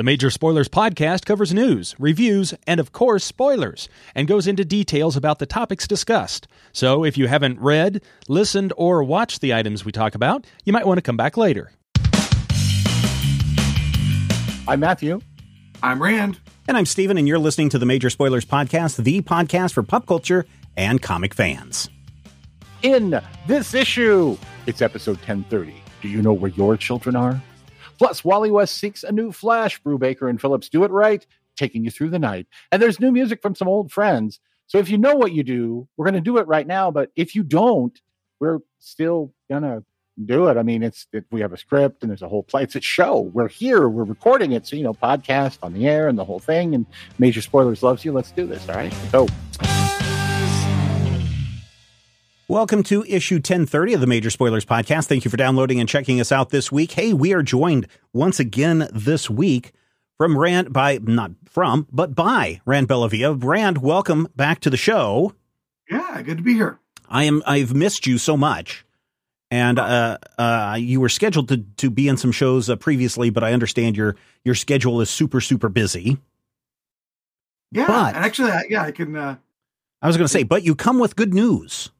The Major Spoilers podcast covers news, reviews, and of course, spoilers, and goes into details about the topics discussed. So if you haven't read, listened, or watched the items we talk about, you might want to come back later. I'm Matthew. I'm Rand. And I'm Steven, and you're listening to the Major Spoilers Podcast, the podcast for pop culture and comic fans. In this issue, it's episode 1030. Do you know where your children are? Plus, Wally West seeks a new Flash. Brubaker and Phillips do it right, taking you through the night. And there's new music from some old friends. So if you know what you do, we're going to do it right now. But if you don't, we're still going to do it. I mean, it's it, we have a script and there's a whole play. It's a show. We're here. We're recording it. So you know, podcast on the air and the whole thing. And Major Spoilers loves you. Let's do this. All right. So. Welcome to issue 1030 of the Major Spoilers Podcast. Thank you for downloading and checking us out this week. Hey, we are joined once again this week from Rand by not from, but by Rand Bellavia. Rand, welcome back to the show. Yeah, good to be here. I am I've missed you so much. And uh, uh, you were scheduled to, to be in some shows uh, previously, but I understand your your schedule is super super busy. Yeah, But- and actually, yeah, I can. Uh, I was going to say, but you come with good news.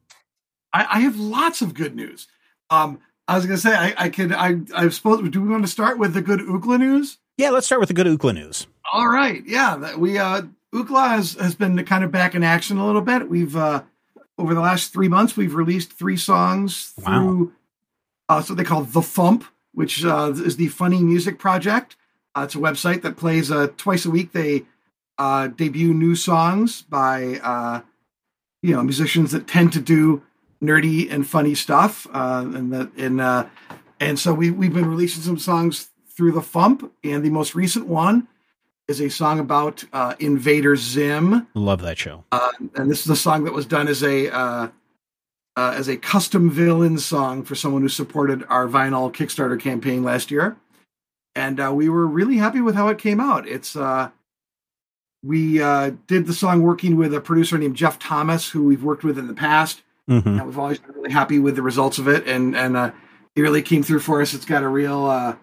I, I have lots of good news. Um, I was going to say I, I can. I I suppose. Do we want to start with the good Ookla news? Yeah, let's start with the good Ookla news. All right. Yeah, that we uh, Ookla has has been kind of back in action a little bit. We've uh, over the last three months we've released three songs Wow. through uh, so they call the Fump, which uh, is the Funny Music Project. Uh, it's a website that plays uh, twice a week. They uh, debut new songs by uh, you know musicians that tend to do nerdy and funny stuff, uh, and that and uh, and so we we've been releasing some songs through the Fump, and the most recent one is a song about uh, Invader Zim. Love that show. Uh, and this is a song that was done as a uh, uh, as a custom villain song for someone who supported our vinyl Kickstarter campaign last year, and uh, we were really happy with how it came out. It's uh, we uh, did the song working with a producer named Jeff Thomas, who we've worked with in the past, hmm and we've always been really happy with the results of it. And and uh, it really came through for us. It's got a real uh,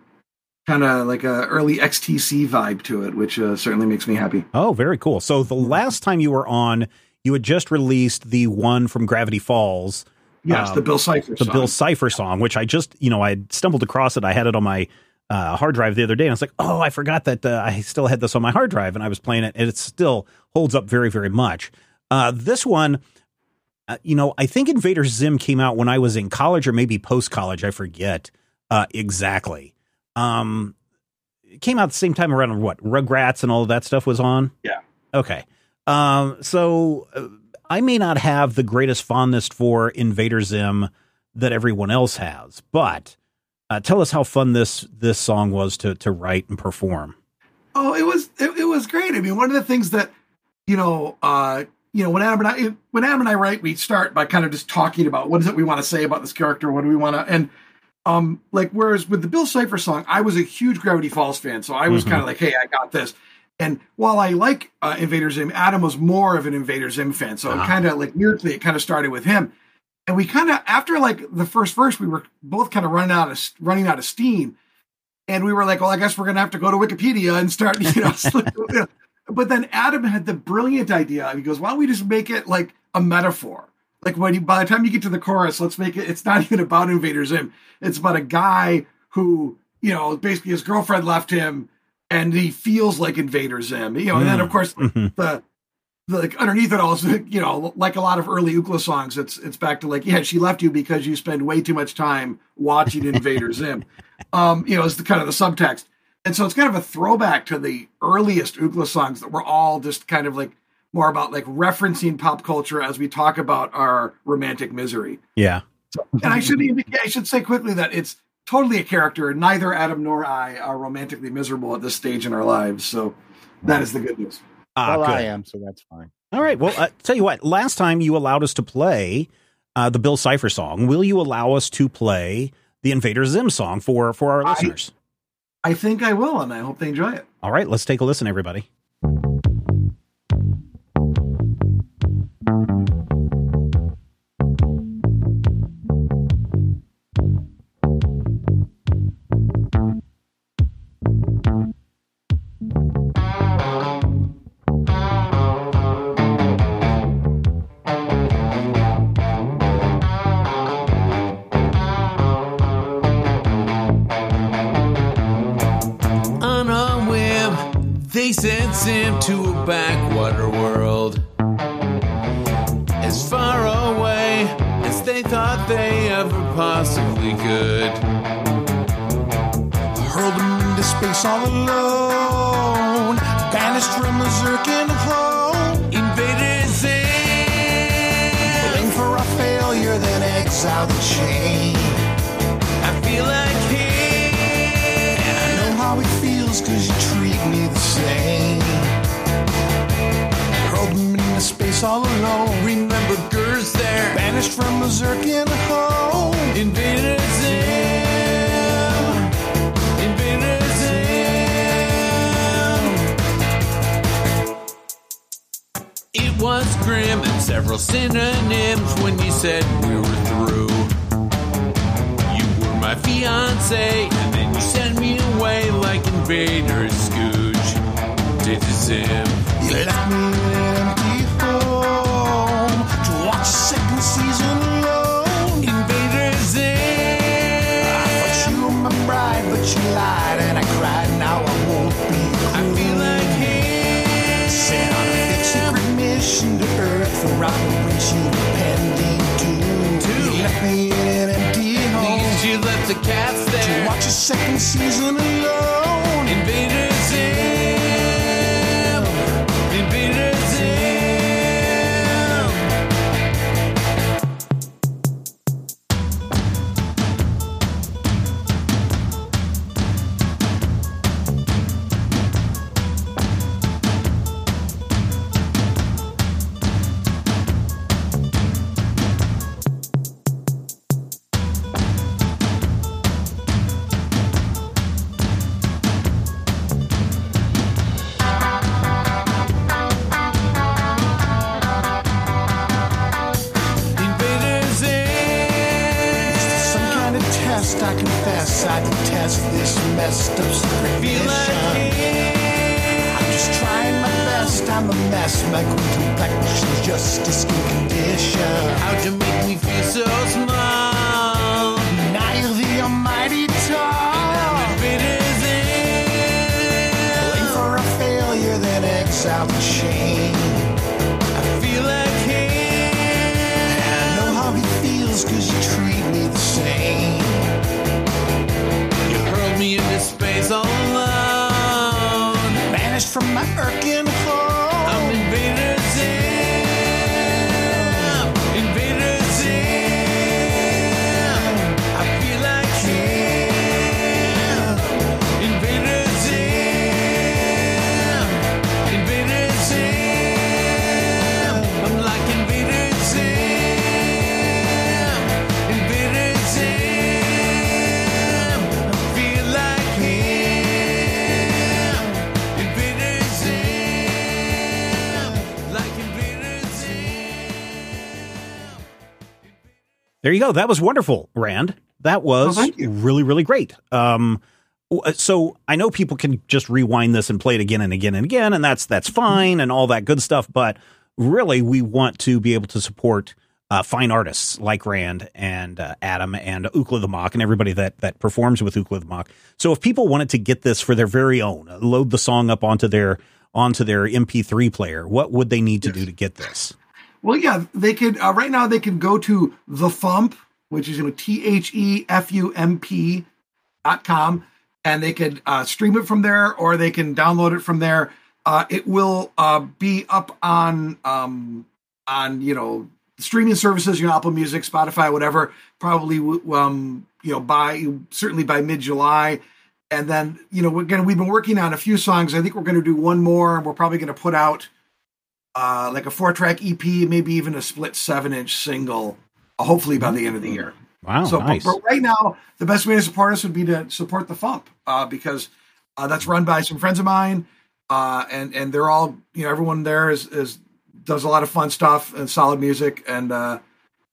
kind of like a early XTC vibe to it, which uh, certainly makes me happy. Oh, very cool. So the last time you were on, you had just released the one from Gravity Falls, Yes, Um, the Bill Cipher the song. Bill Cipher song, which I just, you know, I stumbled across it. I had it on my uh, hard drive the other day, and I was like, oh, I forgot that uh, I still had this on my hard drive, and I was playing it, and it still holds up very, very much. Uh, this one, uh, you know, I think Invader Zim came out when I was in college or maybe post college. I forget uh, exactly. Um, it came out the same time around what Rugrats and all of that stuff was on. Yeah. Okay. Um, so uh, I may not have the greatest fondness for Invader Zim that everyone else has, but uh, tell us how fun this this song was to to write and perform. Oh, it was it, it was great. I mean, one of the things that you know, uh, you know, when Adam and I when Adam and I write, we start by kind of just talking about what is it we want to say about this character, what do we want to, and um, like whereas with the Bill Cipher song, I was a huge Gravity Falls fan, so I was Mhm. kind of like, hey, I got this. And while I like uh, Invader Zim, Adam was more of an Invader Zim fan, so it kind of like weirdly, it kind of started with him. And we kind of after like the first verse, we were both kind of running out of running out of steam and we were like, well, I guess we're going to have to go to Wikipedia and start, you know. But then Adam had the brilliant idea. He goes, why don't we just make it like a metaphor? Like when you, by the time you get to the chorus, let's make it, it's not even about Invader Zim. It's about a guy who, you know, basically his girlfriend left him and he feels like Invader Zim, you know, and then of course Mhm. the, the like underneath it all is you know like a lot of early Ookla songs it's it's back to like yeah she left you because you spend way too much time watching Invader Zim um you know it's the kind of the subtext and so it's kind of a throwback to the earliest Ookla songs that were all just kind of like more about like referencing pop culture as we talk about our romantic misery Yeah. and I should indicate, I should say quickly that it's totally a character. Neither Adam nor I are romantically miserable at this stage in our lives, so that is the good news. Ah, well, good. I am, so that's fine. All right. Well, uh, tell you what. Last time you allowed us to play uh, the Bill Cipher song. Will you allow us to play the Invader Zim song for for our I- listeners? I think I will, and I hope they enjoy it. All right. Let's take a listen, everybody. Scooge. Did the Zim. You left me in an empty home to watch the second season alone. Invader Zim. I thought you were my bride, but you lied and I cried. Now I won't be I feel like him. sent on a secret mission to Earth for Operation Pending Doom. Doom. You left me in an empty home Because you left the cats to watch a second season alone. There you go. That was wonderful, Rand. That was really, really great. Um, so I know people can just rewind this and play it again and again and again, and that's that's fine and all that good stuff. But really, we want to be able to support uh, fine artists like Rand and uh, Adam and Ookla the Mok and everybody that that performs with Ookla the Mok. So if people wanted to get this for their very own, uh, load the song up onto their onto their MP3 player, what would they need to do to get this? Well, yeah, they could. Uh, right now, they can go to the Fump, which is you know T H E F U M P dot com, and they could uh, stream it from there, or they can download it from there. Uh, it will uh, be up on um, on you know streaming services, you know Apple Music, Spotify, whatever. Probably um, you know by certainly by mid July. And then, you know, we're we've been working on a few songs. I think we're gonna do one more, and we're probably gonna put out uh, like a four track EP, maybe even a split seven inch single, uh, hopefully by the end of the year. Wow, so, nice. but right now, the best way to support us would be to support the Fump uh, because uh, that's run by some friends of mine, uh, and and they're all you know everyone there is is does a lot of fun stuff and solid music and uh,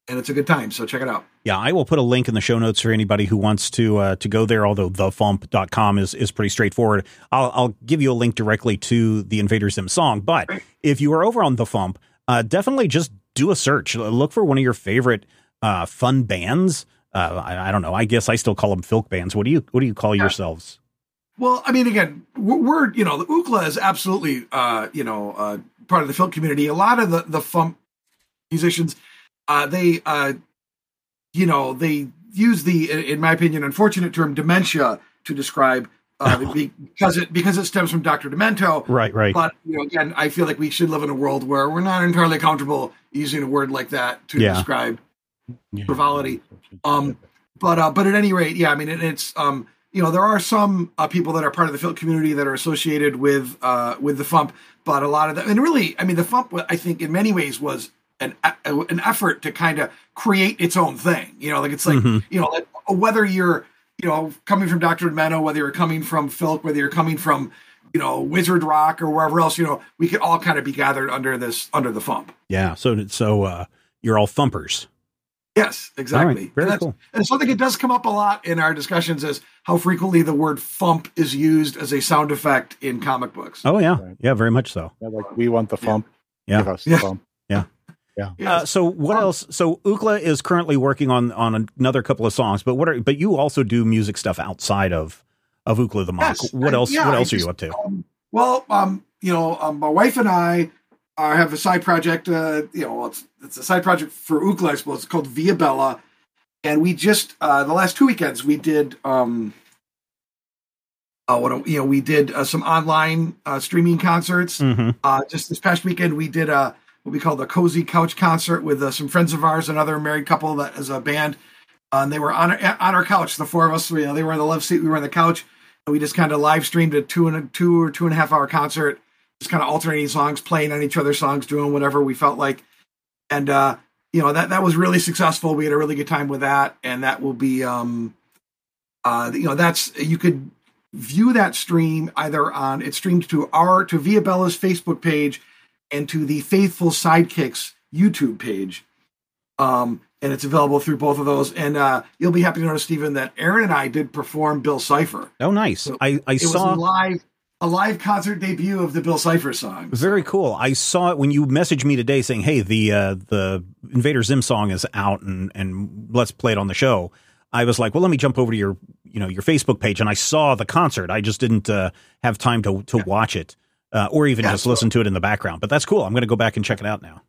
and it's a good time. So check it out. Yeah, I will put a link in the show notes for anybody who wants to uh, to go there. Although thefump.com is is pretty straightforward. I'll, I'll give you a link directly to the Invader Zim song. But if you are over on the Fump, uh, definitely just do a search. Look for one of your favorite uh, fun bands. Uh, I, I don't know. I guess I still call them filk bands. What do you What do you call yourselves? Well, I mean, again, we're, you know the Ookla is absolutely uh, you know uh, part of the filk community. A lot of the the fump musicians, uh, they uh, you know they use the, in my opinion, unfortunate term dementia to describe uh, because it because it stems from Dr. Demento. Right, right. But you know, again, I feel like we should live in a world where we're not entirely comfortable using a word like that to Yeah. describe frivolity. Um, but uh, but at any rate, yeah, I mean, it, it's um, you know, there are some uh, people that are part of the filk community that are associated with uh, with the Fump, but a lot of them, and really, I mean, the Fump, I think, in many ways, was an an effort to kind of create its own thing. You know, like it's like Mhm. you know, like, whether you're you know coming from Doctor Demento, whether you're coming from Filk, whether you're coming from you know Wizard Rock or wherever else, you know, we could all kind of be gathered under this under the Fump. Yeah. So so uh, you're all Fumpers. Yes, exactly. very and, that's- cool. and something that does come up a lot in our discussions is how frequently the word "fump" is used as a sound effect in comic books. Oh yeah, Right. yeah, very much so. Yeah, like we want the fump. Yeah. Give us the Yeah. fump. Yes. Uh, so what Um, else? So Ookla is currently working on on another couple of songs, but what are but you also do music stuff outside of of Ookla the Mok. Yes, what I- else? yeah, what I else are you up to? Um, well, um, you know, um, my wife and I uh, have a side project. Uh, you know, it's it's a side project for Ookla, I suppose. It's called Via Bella, and we just uh, the last two weekends we did. Um, uh, what you know, we did uh, some online uh, streaming concerts. hmm Uh, just this past weekend, we did a what we call the cozy couch concert with uh, some friends of ours, another married couple that is a band. Uh, and they were on our, on our couch. The four of us, you know, they were in the love seat, we were on the couch, and we just kind of live streamed a two and a two or two and a half hour concert, just kind of alternating songs, playing on each other's songs, doing whatever we felt like, and uh, you know that that was really successful. We had a really good time with that, and that will be, um, uh, you know, that's you could view that stream either on it streamed to our to Via Bella's Facebook page and to the Faithful Sidekicks YouTube page. Um, and it's available through both of those. And uh, you'll be happy to notice, Stephen, that Aaron and I did perform Bill Cipher. Oh, nice. So I I It saw live a live concert debut of the Bill Cipher song. Very cool. I saw it when you messaged me today saying, "Hey, the uh, the Invader Zim song is out and and let's play it on the show." I was like, "Well, let me jump over to your you know your Facebook page," and I saw the concert. I just didn't uh, have time to to watch it uh, or even Yeah, just so- listen to it in the background. But that's cool. I'm going to go back and check it out now.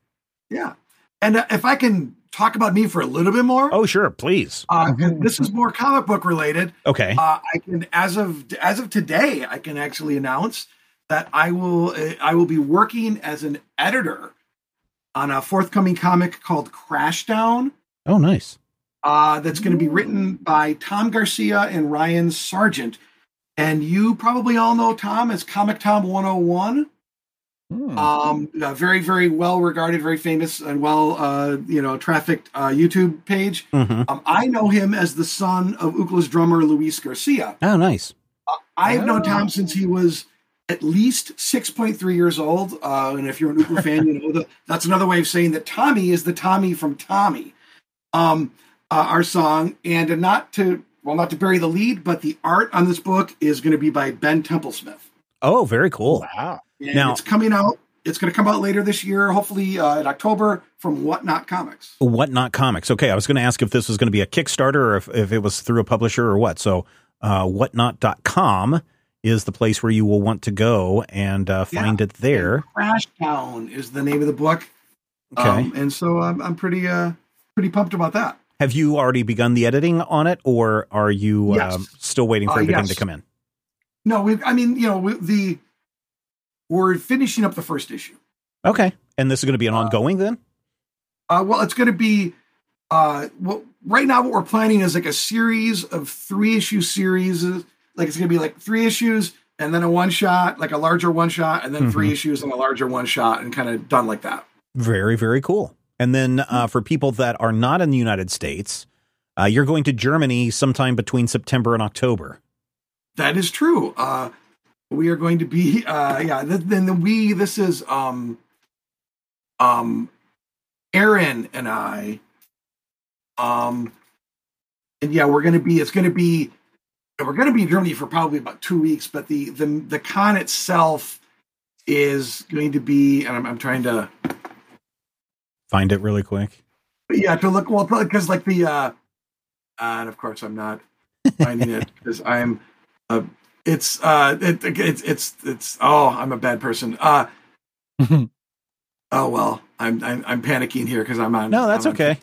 Yeah. And uh, if I can talk about me for a little bit more, Oh, sure, please. uh, this is more comic book related. Okay. Uh, I can, as of as of today, I can actually announce that I will uh, I will be working as an editor on a forthcoming comic called Crashdown. Oh, nice. Uh, that's going to be written by Tom Garcia and Ryan Sargent. And you probably all know Tom as Comic Tom 101. Hmm. Um, a very, very well regarded, very famous, and well, uh, you know, trafficked uh, YouTube page. hmm Um, I know him as the son of Ookla's drummer Luis Garcia. Oh, nice. I've known Oh. Tom since he was at least 6.3 years old. Uh, and if you're an Ookla fan, you know the, that's another way of saying that Tommy is the Tommy from Tommy, um, uh, our song. And not to, well, not to bury the lead, but the art on this book is going to be by Ben Templesmith. Oh, very cool. Wow. And Now- it's coming out. It's going to come out later this year, hopefully uh, in October from Whatnot Comics. Whatnot Comics. Okay, I was going to ask if this was going to be a Kickstarter or if, if it was through a publisher or what. So, uh, whatnot.com is the place where you will want to go and uh, find it there. Crash Town is the name of the book. Okay. Um, and so I'm, I'm pretty, uh, pretty pumped about that. Have you already begun the editing on it, or are you Yes. um, still waiting for Uh, everything yes. to come in? No, we. I mean, you know, we, the we're finishing up the first issue. Okay, and this is going to be an Uh, ongoing then. Uh, well, it's going to be. Uh, well, right now, what we're planning is like a series of three issue series. Like it's going to be like three issues and then a one shot, like a larger one shot, and then three issues and a larger one shot, and kind of done like that. Very, very cool. And then uh, for people that are not in the United States, uh, you're going to Germany sometime between September and October. That is true. Uh, we are going to be. Uh, yeah. th- Then the we. This is um, um, Aaron and I. Um, and yeah, we're going to be. It's going to be. We're going to be in Germany for probably about two weeks, but the the the con itself is going to be. And I'm, I'm trying to. Find it really quick. Yeah, to look well because like the. uh and of course, I'm not finding it because I'm a it's uh, it, it's it's it's oh, I'm a bad person. Uh, oh well, I'm I'm, I'm panicking here because I'm on. No, that's I'm on- okay.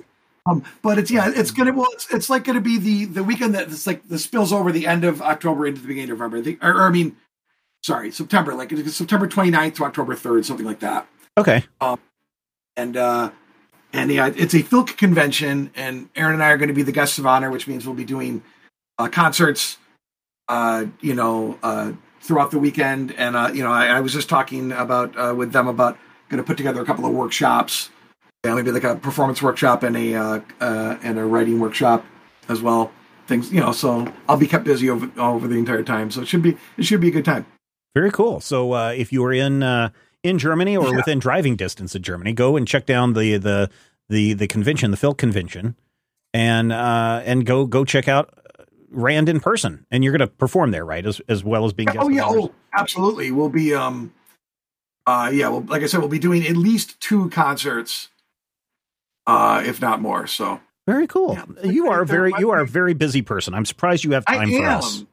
Um, but it's yeah, it's gonna well, it's, it's like gonna be the the weekend that it's like the spills over the end of October into the beginning of November. I or, or I mean, sorry, September, like it's September 29th to October 3rd, something like that. Okay. And uh, and yeah, it's a Filk convention, and Aaron and I are going to be the guests of honor, which means we'll be doing uh, concerts, uh, you know, uh, throughout the weekend. And uh, you know, I, I was just talking about uh, with them about going to put together a couple of workshops, yeah, maybe like a performance workshop and a uh, and a writing workshop as well. Things, you know, so I'll be kept busy over over the entire time. So it should be it should be a good time. Very cool. So uh, if you are in uh, in Germany or Yeah. within driving distance of Germany, go and check down the the the the convention, the Filk convention, and uh, and go go check out Rand in person. And you're going to perform there, right? As as well as being guest Oh yeah, oh absolutely. We'll be um uh yeah, well like I said, we'll be doing at least two concerts, uh, if not more. So Very cool. Yeah. You are a very you are a very busy person. I'm surprised you have I time for am. us.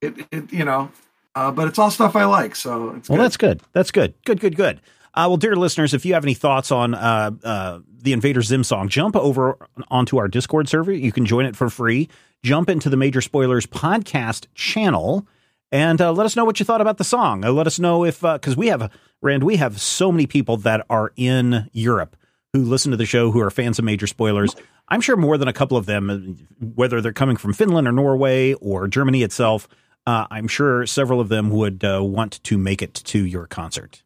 It, it you know, uh, but it's all stuff I like, so it's Well, good. that's good. That's good. Good, good, good. Uh, well, dear listeners, if you have any thoughts on uh, uh, the Invader Zim song, jump over onto our Discord server. You can join it for free. Jump into the Major Spoilers podcast channel and uh, let us know what you thought about the song. Uh, let us know if, because we have, Rand, we have so many people that are in Europe who listen to the show who are fans of Major Spoilers. I'm sure more than a couple of them, whether they're coming from Finland or Norway or Germany itself, uh, I'm sure several of them would uh, want to make it to your concert.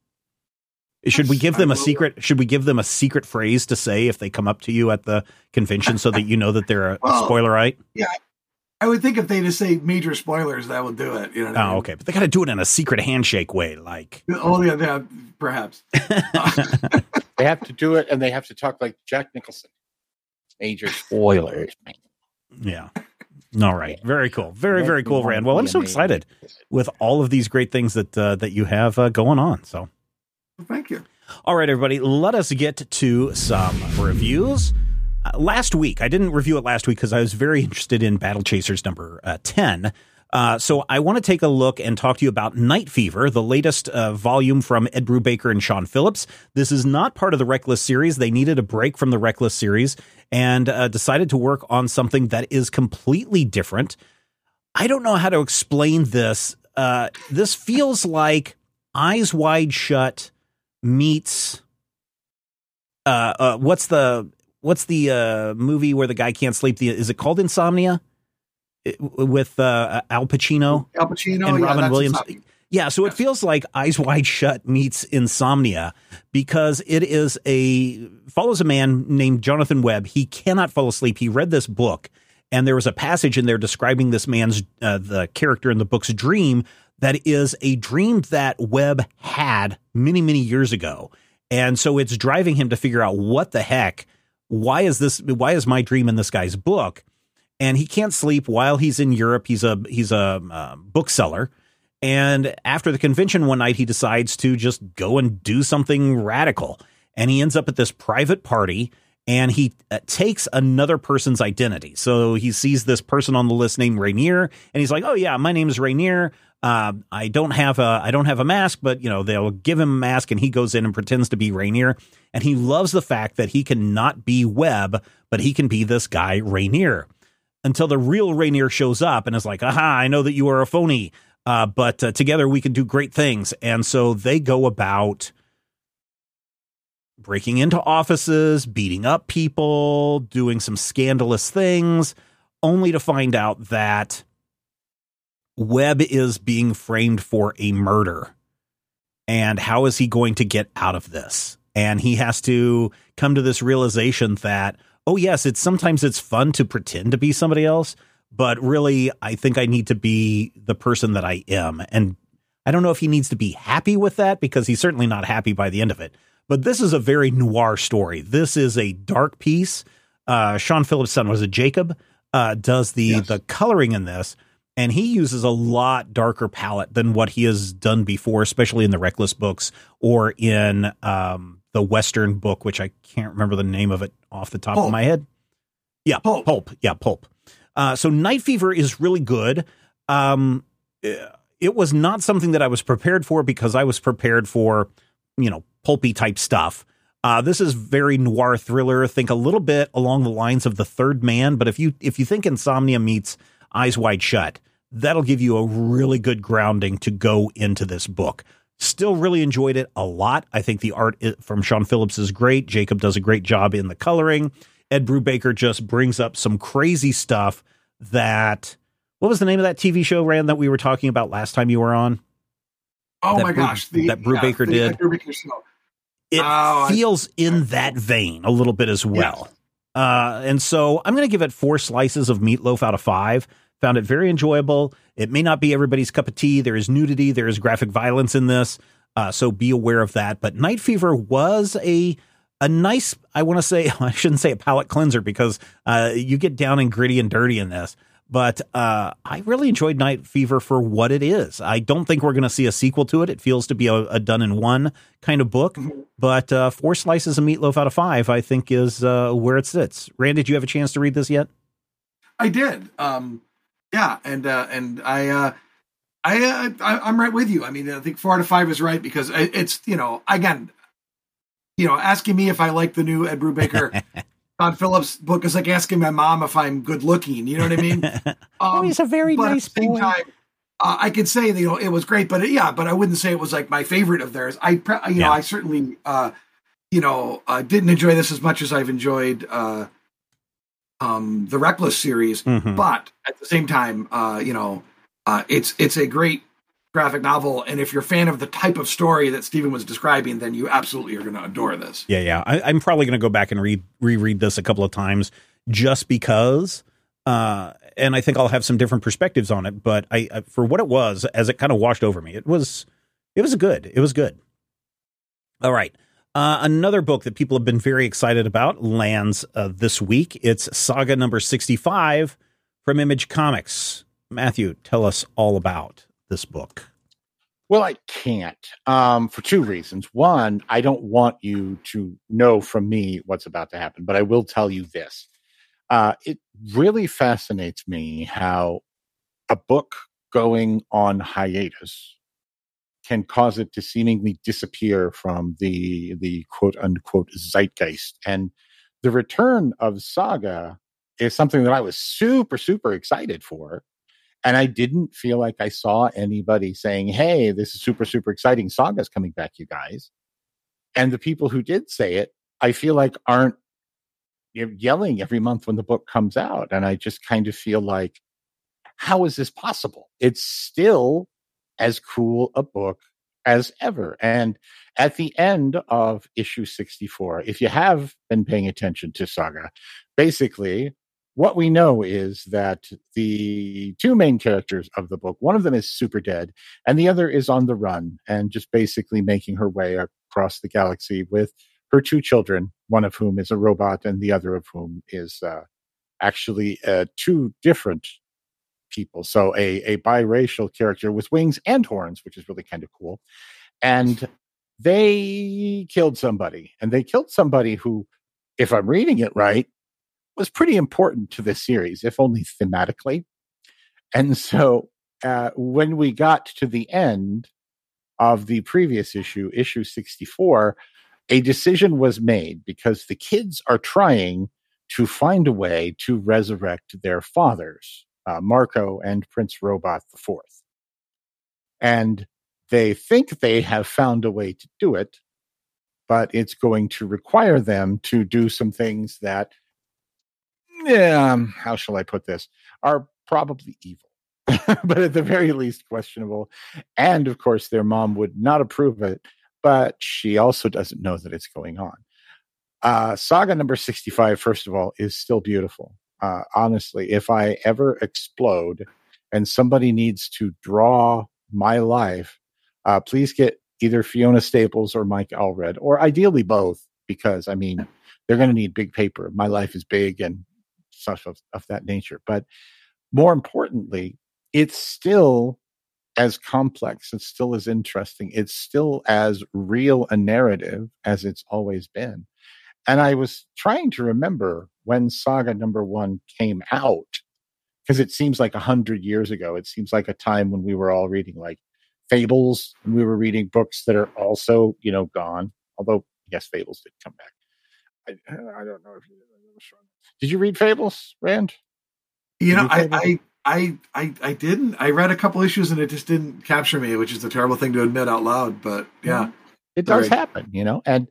Should we give them I a will. secret? Should we give them a secret phrase to say if they come up to you at the convention, so that you know that they're a, a Well, spoilerite? Yeah, I would think if they just say major spoilers, that would do it. You know. What I Oh, mean? okay, but they got to do it in a secret handshake way, like Oh yeah, yeah, perhaps. They have to do it, and they have to talk like Jack Nicholson. Major spoilers. yeah. All right, very cool, very Make very cool, Rand. Well, I'm so major. excited with all of these great things that uh, that you have uh, going on. So. Thank you. All right, everybody, let us get to some reviews. Uh, last week, I didn't review it last week because I was very interested in Battle Chasers number uh, 10. Uh, so I want to take a look and talk to you about Night Fever, the latest uh, volume from Ed Brubaker and Sean Phillips. This is not part of the Reckless series. They needed a break from the Reckless series and uh, decided to work on something that is completely different. I don't know how to explain this. Uh, this feels like Eyes Wide Shut meets uh, uh what's the what's the movie where the guy can't sleep the is it called insomnia with uh al pacino Al Pacino and yeah, robin williams. yeah so it feels like eyes wide shut meets insomnia because it is a follows a man named jonathan webb. He cannot fall asleep. He read this book and there was a passage in there describing this man's uh, the character in the book's dream that is a dream that Webb had many many years ago, and so it's driving him to figure out what the heck, why is this, why is my dream in this guy's book, and he can't sleep while he's in Europe. He's a he's a uh, bookseller, and after the convention one night, he decides to just go and do something radical, and he ends up at this private party and he uh, takes another person's identity. So he sees this person on the list named Rainier, and he's like, "Oh yeah, my name is Rainier. Uh, I don't have a I don't have a mask, but you know they'll give him a mask, and he goes in and pretends to be Rainier, and he loves the fact that he cannot be Webb, but he can be this guy Rainier." Until the real Rainier shows up and is like, "Aha! I know that you are a phony, uh, but uh, together we can do great things." And so they go about breaking into offices, beating up people, doing some scandalous things, only to find out that Webb is being framed for a murder. And how is he going to get out of this? And he has to come to this realization that, oh, yes, it's sometimes it's fun to pretend to be somebody else, but really, I think I need to be the person that I am. And I don't know if he needs to be happy with that because he's certainly not happy by the end of it. But this is a very noir story. This is a dark piece. Uh, Sean Phillips' son was a Jacob. Uh, does the Yes. the coloring in this, and he uses a lot darker palette than what he has done before, especially in the Reckless books or in um, the Western book, which I can't remember the name of it off the top of my head. Yeah, Pulp. pulp. Yeah, pulp. Uh, so Night Fever is really good. Um, uh, it was not something that I was prepared for because I was prepared for, you know, pulpy type stuff. Uh, this is very noir thriller. Think a little bit along the lines of The Third Man, but if you if you think Insomnia meets Eyes Wide Shut, that'll give you a really good grounding to go into this book. Still really enjoyed it a lot. I think the art from Sean Phillips is great. Jacob does a great job in the coloring. Ed Brubaker just brings up some crazy stuff that what was the name of that TV show Rand that we were talking about last time you were on? Oh That my Bru- gosh, the, that Brubaker the did. Brubaker show. It Oh, I- feels in that vein a little bit as well. Uh, and so I'm going to give it four slices of meatloaf out of five. Found it very enjoyable. It may not be everybody's cup of tea. There is nudity, there is graphic violence in this. Uh, so be aware of that. But Night Fever was a a nice, I want to say, I shouldn't say a palate cleanser because uh, you get down and gritty and dirty in this. But uh, I really enjoyed Night Fever for what it is. I don't think we're going to see a sequel to it. It feels to be a, a done in one kind of book. But uh, four slices of meatloaf out of five, I think, is uh, where it sits. Rand, did you have a chance to read this yet? I did. Um, yeah, and uh, and I, uh, I, uh, I, I'm right with you. I mean, I think four out of five is right because it's you know again, you know, asking me if I like the new Ed Brubaker, Don Phillips book is like asking my mom if I'm good looking. You know what I mean? Um, a very at the same time, uh, I could say that, you know it was great, but yeah, but I wouldn't say it was like my favorite of theirs. I you Yeah. know I certainly uh, you know uh, didn't enjoy this as much as I've enjoyed uh, um, the Reckless series, Mhm. but at the same time, uh, you know, uh, it's it's a great graphic novel, and if you're a fan of the type of story that Stephen was describing, then you absolutely are going to adore this. Yeah, yeah. I, I'm probably going to go back and read reread this a couple of times just because. Uh, and I think I'll have some different perspectives on it. But I, I for what it was, as it kind of washed over me, it was it was good. It was good. All right. Uh, another book that people have been very excited about lands uh, this week. It's Saga number 65 from Image Comics. Matthew, tell us all about this book. Well, I can't um, for two reasons. One, I don't want you to know from me what's about to happen, but I will tell you this. Uh, it really fascinates me how a book going on hiatus can cause it to seemingly disappear from the the quote unquote zeitgeist. And the return of Saga is something that I was super super excited for. And I didn't feel like I saw anybody saying, Hey, this is super, super exciting. Saga's coming back, you guys. And the people who did say it, I feel like aren't yelling every month when the book comes out. And I just kind of feel like, how is this possible? It's still as cool a book as ever. And at the end of issue 64, if you have been paying attention to Saga, basically what we know is that the two main characters of the book, one of them is super dead, and the other is on the run and just basically making her way across the galaxy with her two children, one of whom is a robot and the other of whom is uh, actually uh, two different people. So a, a biracial character with wings and horns, which is really kind of cool. And they killed somebody, and they killed somebody who, if I'm reading it right, was pretty important to this series, if only thematically. And so uh, when we got to the end of the previous issue, issue 64, a decision was made because the kids are trying to find a way to resurrect their fathers, uh, Marko and Prince Robot IV. And they think they have found a way to do it, but it's going to require them to do some things that yeah, um, how shall I put this, are probably evil, but at the very least questionable. And of course, their mom would not approve it, but she also doesn't know that it's going on. Uh, saga number 65, first of all, is still beautiful. Uh, honestly, if I ever explode and somebody needs to draw my life, uh, please get either Fiona Staples or Mike Allred, or ideally both, because I mean, they're going to need big paper. My life is big and stuff of, of that nature. But more importantly, it's still as complex, it's still as interesting, it's still as real a narrative as it's always been. And I was trying to remember when Saga number one came out because it seems like a hundred years ago. It seems like a time when we were all reading like fables and we were reading books that are also, you know, gone. Although, yes, fables did come back. I, I don't know if you did Did you read fables, Rand? You know, you I, I, I, I, I didn't. I read a couple issues and it just didn't capture me, which is a terrible thing to admit out loud. But yeah, mm-hmm. It does Right. happen, you know. And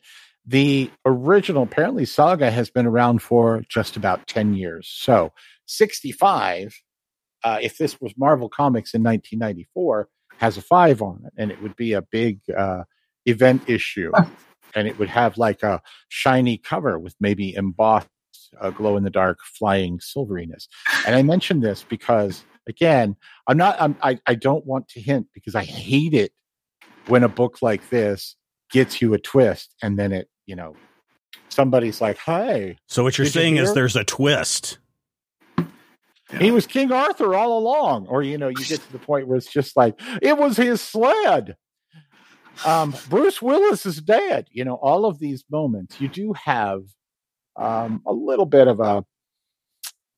the original, apparently, Saga has been around for just about 10 years. So 65, uh, if this was Marvel Comics in 1994, has a five on it, and it would be a big uh, event issue. and it would have like a shiny cover with maybe embossed uh, glow in the dark flying silveriness. And I mention this because, again, I'm not, I'm, I, I don't want to hint because I hate it when a book like this gets you a twist and then it, you know, somebody's like, hey, So what you're Did you is there's a twist. he was King Arthur all along. Or, you know, you get to the point where it's just like, it was his sled. Um, Bruce Willis is dead. You know, all of these moments, you do have um, a little bit of a,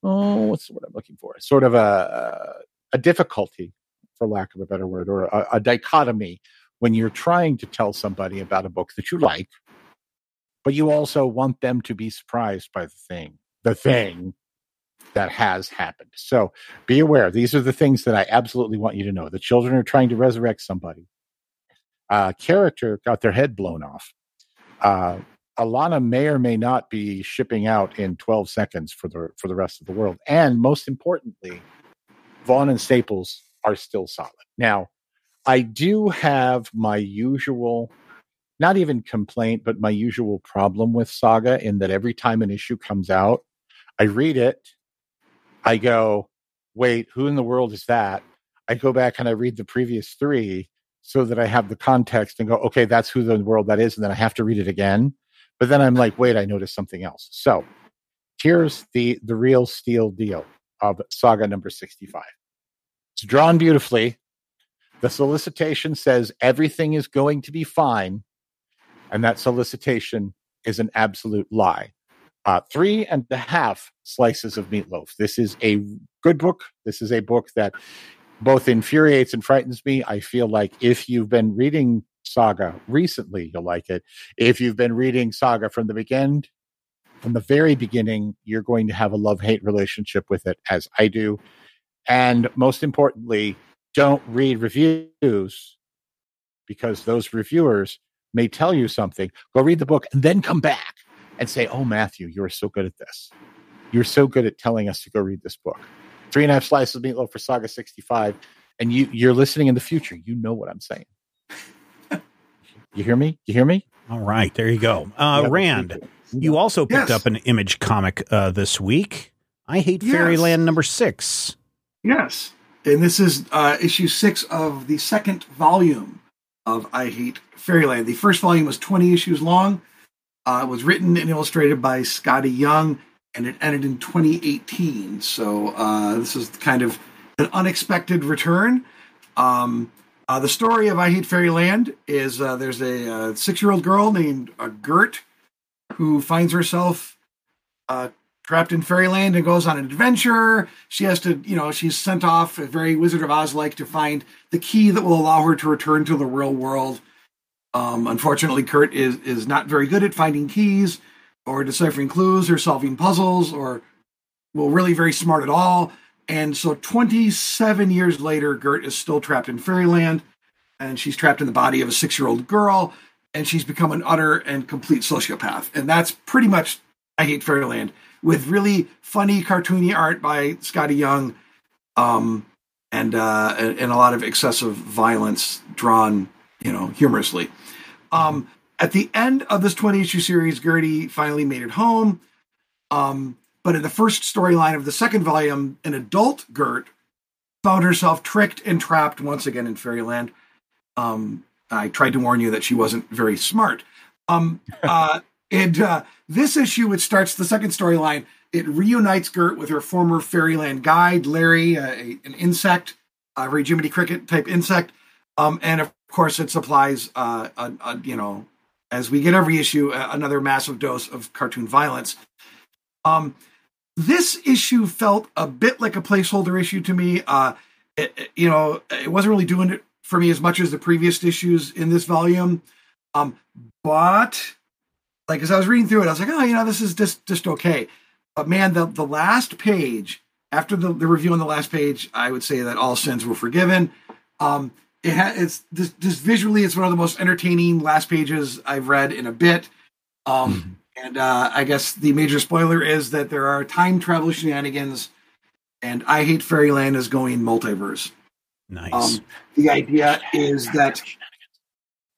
oh, what's what I'm looking for? Sort of a, a difficulty, for lack of a better word, or a, a dichotomy when you're trying to tell somebody about a book that you like, but you also want them to be surprised by the thing, the thing that has happened. So be aware. These are the things that I absolutely want you to know. The children are trying to resurrect somebody. Uh, character got their head blown off. Uh, Alana may or may not be shipping out in 12 seconds for the for the rest of the world. And most importantly, Vaughan and Staples are still solid. Now, I do have my usual, not even complaint, but my usual problem with Saga in that every time an issue comes out, I read it, I go, wait, who in the world is that? I go back and I read the previous three so that I have the context and go, okay, that's who the world that is. And then I have to read it again. But then I'm like, wait, I noticed something else. So here's the the real steel deal of saga number 65. It's drawn beautifully. The solicitation says everything is going to be fine. And that solicitation is an absolute lie. Uh, three and a half slices of meatloaf. This is a good book. This is a book that both infuriates and frightens me. I feel like if you've been reading Saga recently, you'll like it. If you've been reading Saga from the beginning, from the very beginning, you're going to have a love hate relationship with it, as I do. And most importantly, don't read reviews because those reviewers may tell you something. Go read the book and then come back and say, Oh, Matthew, you're so good at this. You're so good at telling us to go read this book. Three and a half slices of meatloaf for Saga 65. And you, you're listening in the future. You know what I'm saying. you hear me? You hear me? All right, there you go. Uh, Yeah, Rand, people. you also picked Yes. up an image comic uh, this week. I hate Yes. Fairyland number six. Yes. And this is uh, issue six of the second volume of I Hate Fairyland. The first volume was 20 issues long. Uh, it was written and illustrated by Skottie Young, and it ended in 2018. So uh, this is kind of an unexpected return. Um, uh, the story of I Hate Fairyland is uh, there's a uh, six year old girl named uh, Gert who finds herself uh, trapped in fairyland and goes on an adventure. She has to, you know, she's sent off, uh, very Wizard of Oz like, to find the key that will allow her to return to the real world. Um, unfortunately, Gert is is not very good at finding keys or deciphering clues or solving puzzles or, well, really very smart at all. And so, 27 years later, Gert is still trapped in fairyland, and she's trapped in the body of a six year old girl, and she's become an utter and complete sociopath. And that's pretty much I Hate Fairyland with really funny, cartoony art by Skottie Young, um, and, uh, and a lot of excessive violence drawn, you know, humorously. Um, at the end of this 20 issue series, Gertie finally made it home. Um, but in the first storyline of the second volume, an adult Gert found herself tricked and trapped once again in Fairyland. Um, I tried to warn you that she wasn't very smart. Um, uh, and uh, this issue, which starts the second storyline, it reunites Gert with her former Fairyland guide, Larry, uh, a, an insect, a very Jiminy Cricket type insect. Um, and of course, it supplies, uh, a, a, you know, as we get every issue, another massive dose of cartoon violence. Um, this issue felt a bit like a placeholder issue to me. Uh, it, it- you know, it wasn't really doing it for me as much as the previous issues in this volume. Um, but like as I was reading through it, I was like, oh, you know, this is just just okay. But man, the the last page after the, the review on the last page, I would say that all sins were forgiven. Um, it ha- it's this, this visually, it's one of the most entertaining last pages I've read in a bit. Um, and uh, I guess the major spoiler is that there are time travel shenanigans, and I hate Fairyland is going multiverse. Nice. Um, the idea is that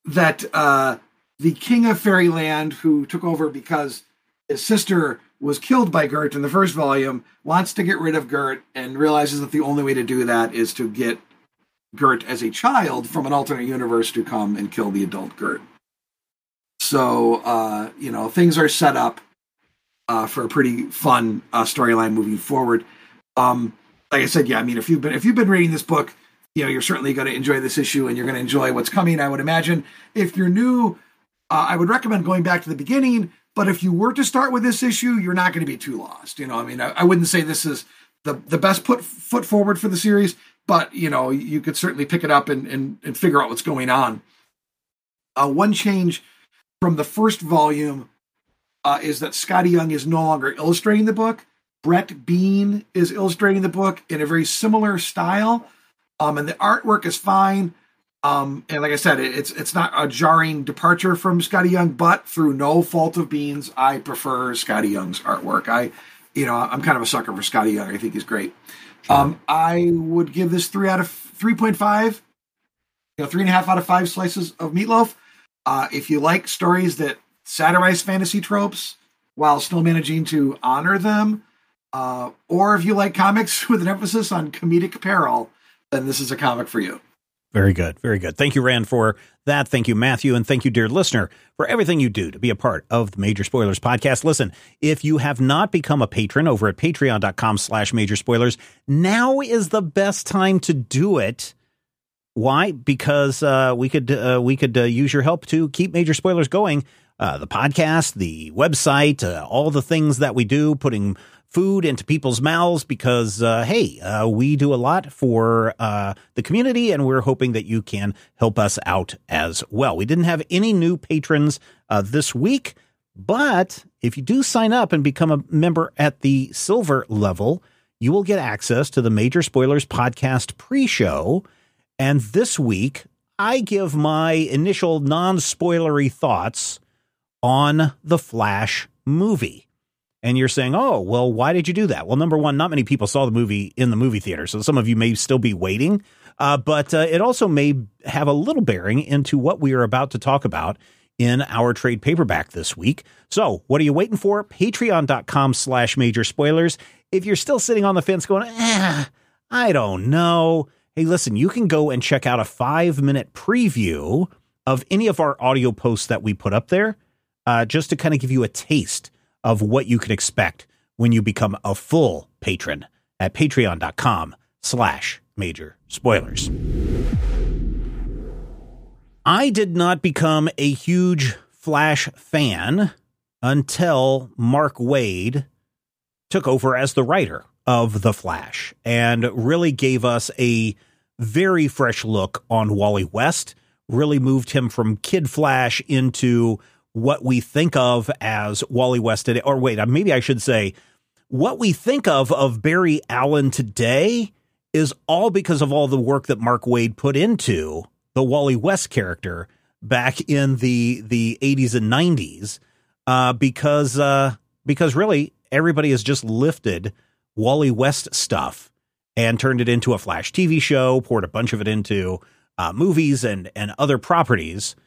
that uh, the king of Fairyland, who took over because his sister was killed by Gert in the first volume, wants to get rid of Gert and realizes that the only way to do that is to get Gert as a child from an alternate universe to come and kill the adult Gert. So, uh, you know, things are set up uh, for a pretty fun uh, storyline moving forward. Um, like I said, yeah, I mean, if you've been if you've been reading this book, you know, you're certainly going to enjoy this issue, and you're going to enjoy what's coming. I would imagine. If you're new, uh, I would recommend going back to the beginning. But if you were to start with this issue, you're not going to be too lost. You know, I mean, I, I wouldn't say this is the the best put foot forward for the series, but you know, you could certainly pick it up and and, and figure out what's going on. Uh, one change from the first volume uh, is that Skottie Young is no longer illustrating the book. Brett Bean is illustrating the book in a very similar style, um, and the artwork is fine. Um, and like I said, it, it's it's not a jarring departure from Skottie Young, but through no fault of Bean's, I prefer Skottie Young's artwork. I, you know, I'm kind of a sucker for Skottie Young. I think he's great. Um, I would give this three out of three point five. You know, three and a half out of five slices of meatloaf. Uh, if you like stories that satirize fantasy tropes while still managing to honor them, uh, or if you like comics with an emphasis on comedic peril, then this is a comic for you. Very good. Very good. Thank you, Rand, for that. Thank you, Matthew. And thank you, dear listener, for everything you do to be a part of the Major Spoilers podcast. Listen, if you have not become a patron over at patreon.com slash major spoilers, now is the best time to do it. Why? Because uh, we could uh, we could uh, use your help to keep major spoilers going. Uh, the podcast, the website, uh, all the things that we do, putting food into people's mouths. Because uh, hey, uh, we do a lot for uh, the community, and we're hoping that you can help us out as well. We didn't have any new patrons uh, this week, but if you do sign up and become a member at the silver level, you will get access to the Major Spoilers podcast pre-show. And this week, I give my initial non spoilery thoughts on the Flash movie. And you're saying, oh, well, why did you do that? Well, number one, not many people saw the movie in the movie theater. So some of you may still be waiting. Uh, but uh, it also may have a little bearing into what we are about to talk about in our trade paperback this week. So what are you waiting for? Patreon.com slash major spoilers. If you're still sitting on the fence going, eh, I don't know. Hey, listen, you can go and check out a five minute preview of any of our audio posts that we put up there, uh, just to kind of give you a taste of what you can expect when you become a full patron at patreon.com slash major spoilers. I did not become a huge Flash fan until Mark Waid took over as the writer of The Flash and really gave us a very fresh look on Wally West, really moved him from Kid Flash into what we think of as Wally West today. Or wait, uh, maybe I should say what we think of of Barry Allen today is all because of all the work that Mark Waid put into the Wally West character back in the the 80s and 90s uh, because uh, because really everybody has just lifted Wally West stuff and turned it into a Flash TV show, poured a bunch of it into uh, movies and and other properties.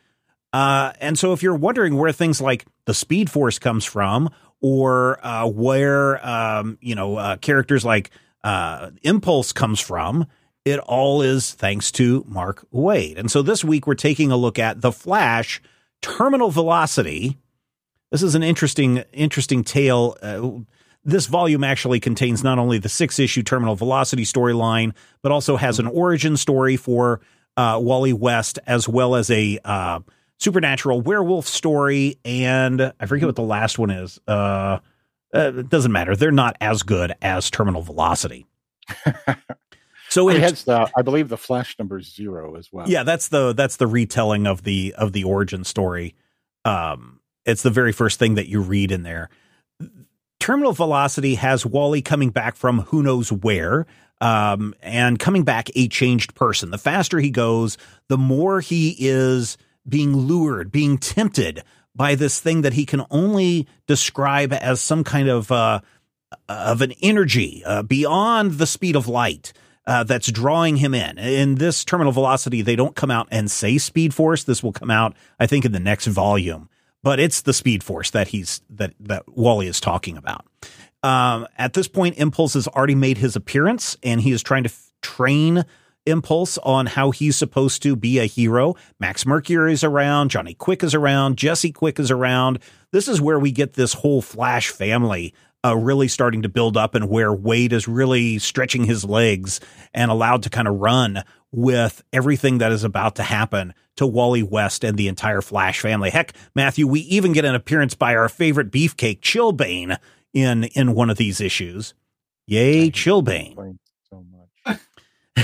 Uh, and so, if you're wondering where things like the Speed Force comes from, or uh, where um, you know uh, characters like uh, Impulse comes from, it all is thanks to Mark Waid. And so, this week we're taking a look at the Flash Terminal Velocity. This is an interesting, interesting tale. Uh, this volume actually contains not only the six issue Terminal Velocity storyline, but also has an origin story for uh, Wally West, as well as a uh, supernatural werewolf story. And I forget what the last one is. Uh, uh, it doesn't matter. They're not as good as Terminal Velocity. so It has the, I believe the flash number is zero as well. yeah, that's the that's the retelling of the of the origin story. Um, it's the very first thing that you read in there. Terminal Velocity has Wally coming back from who knows where, um, and coming back a changed person. The faster he goes, the more he is being lured, being tempted by this thing that he can only describe as some kind of uh, of an energy uh, beyond the speed of light. Uh, that's drawing him in. In this terminal velocity, they don't come out and say speed force. This will come out, I think, in the next volume. But it's the speed force that he's that that Wally is talking about. Um, at this point, Impulse has already made his appearance, and he is trying to f- train Impulse on how he's supposed to be a hero. Max Mercury is around, Johnny Quick is around, Jesse Quick is around. This is where we get this whole Flash family uh, really starting to build up, and where Waid is really stretching his legs and allowed to kind of run with everything that is about to happen to Wally West and the entire Flash family. Heck, Matthew, we even get an appearance by our favorite beefcake, Chillblaine, in in one of these issues. Yay, Chillblaine. Explains So much. hate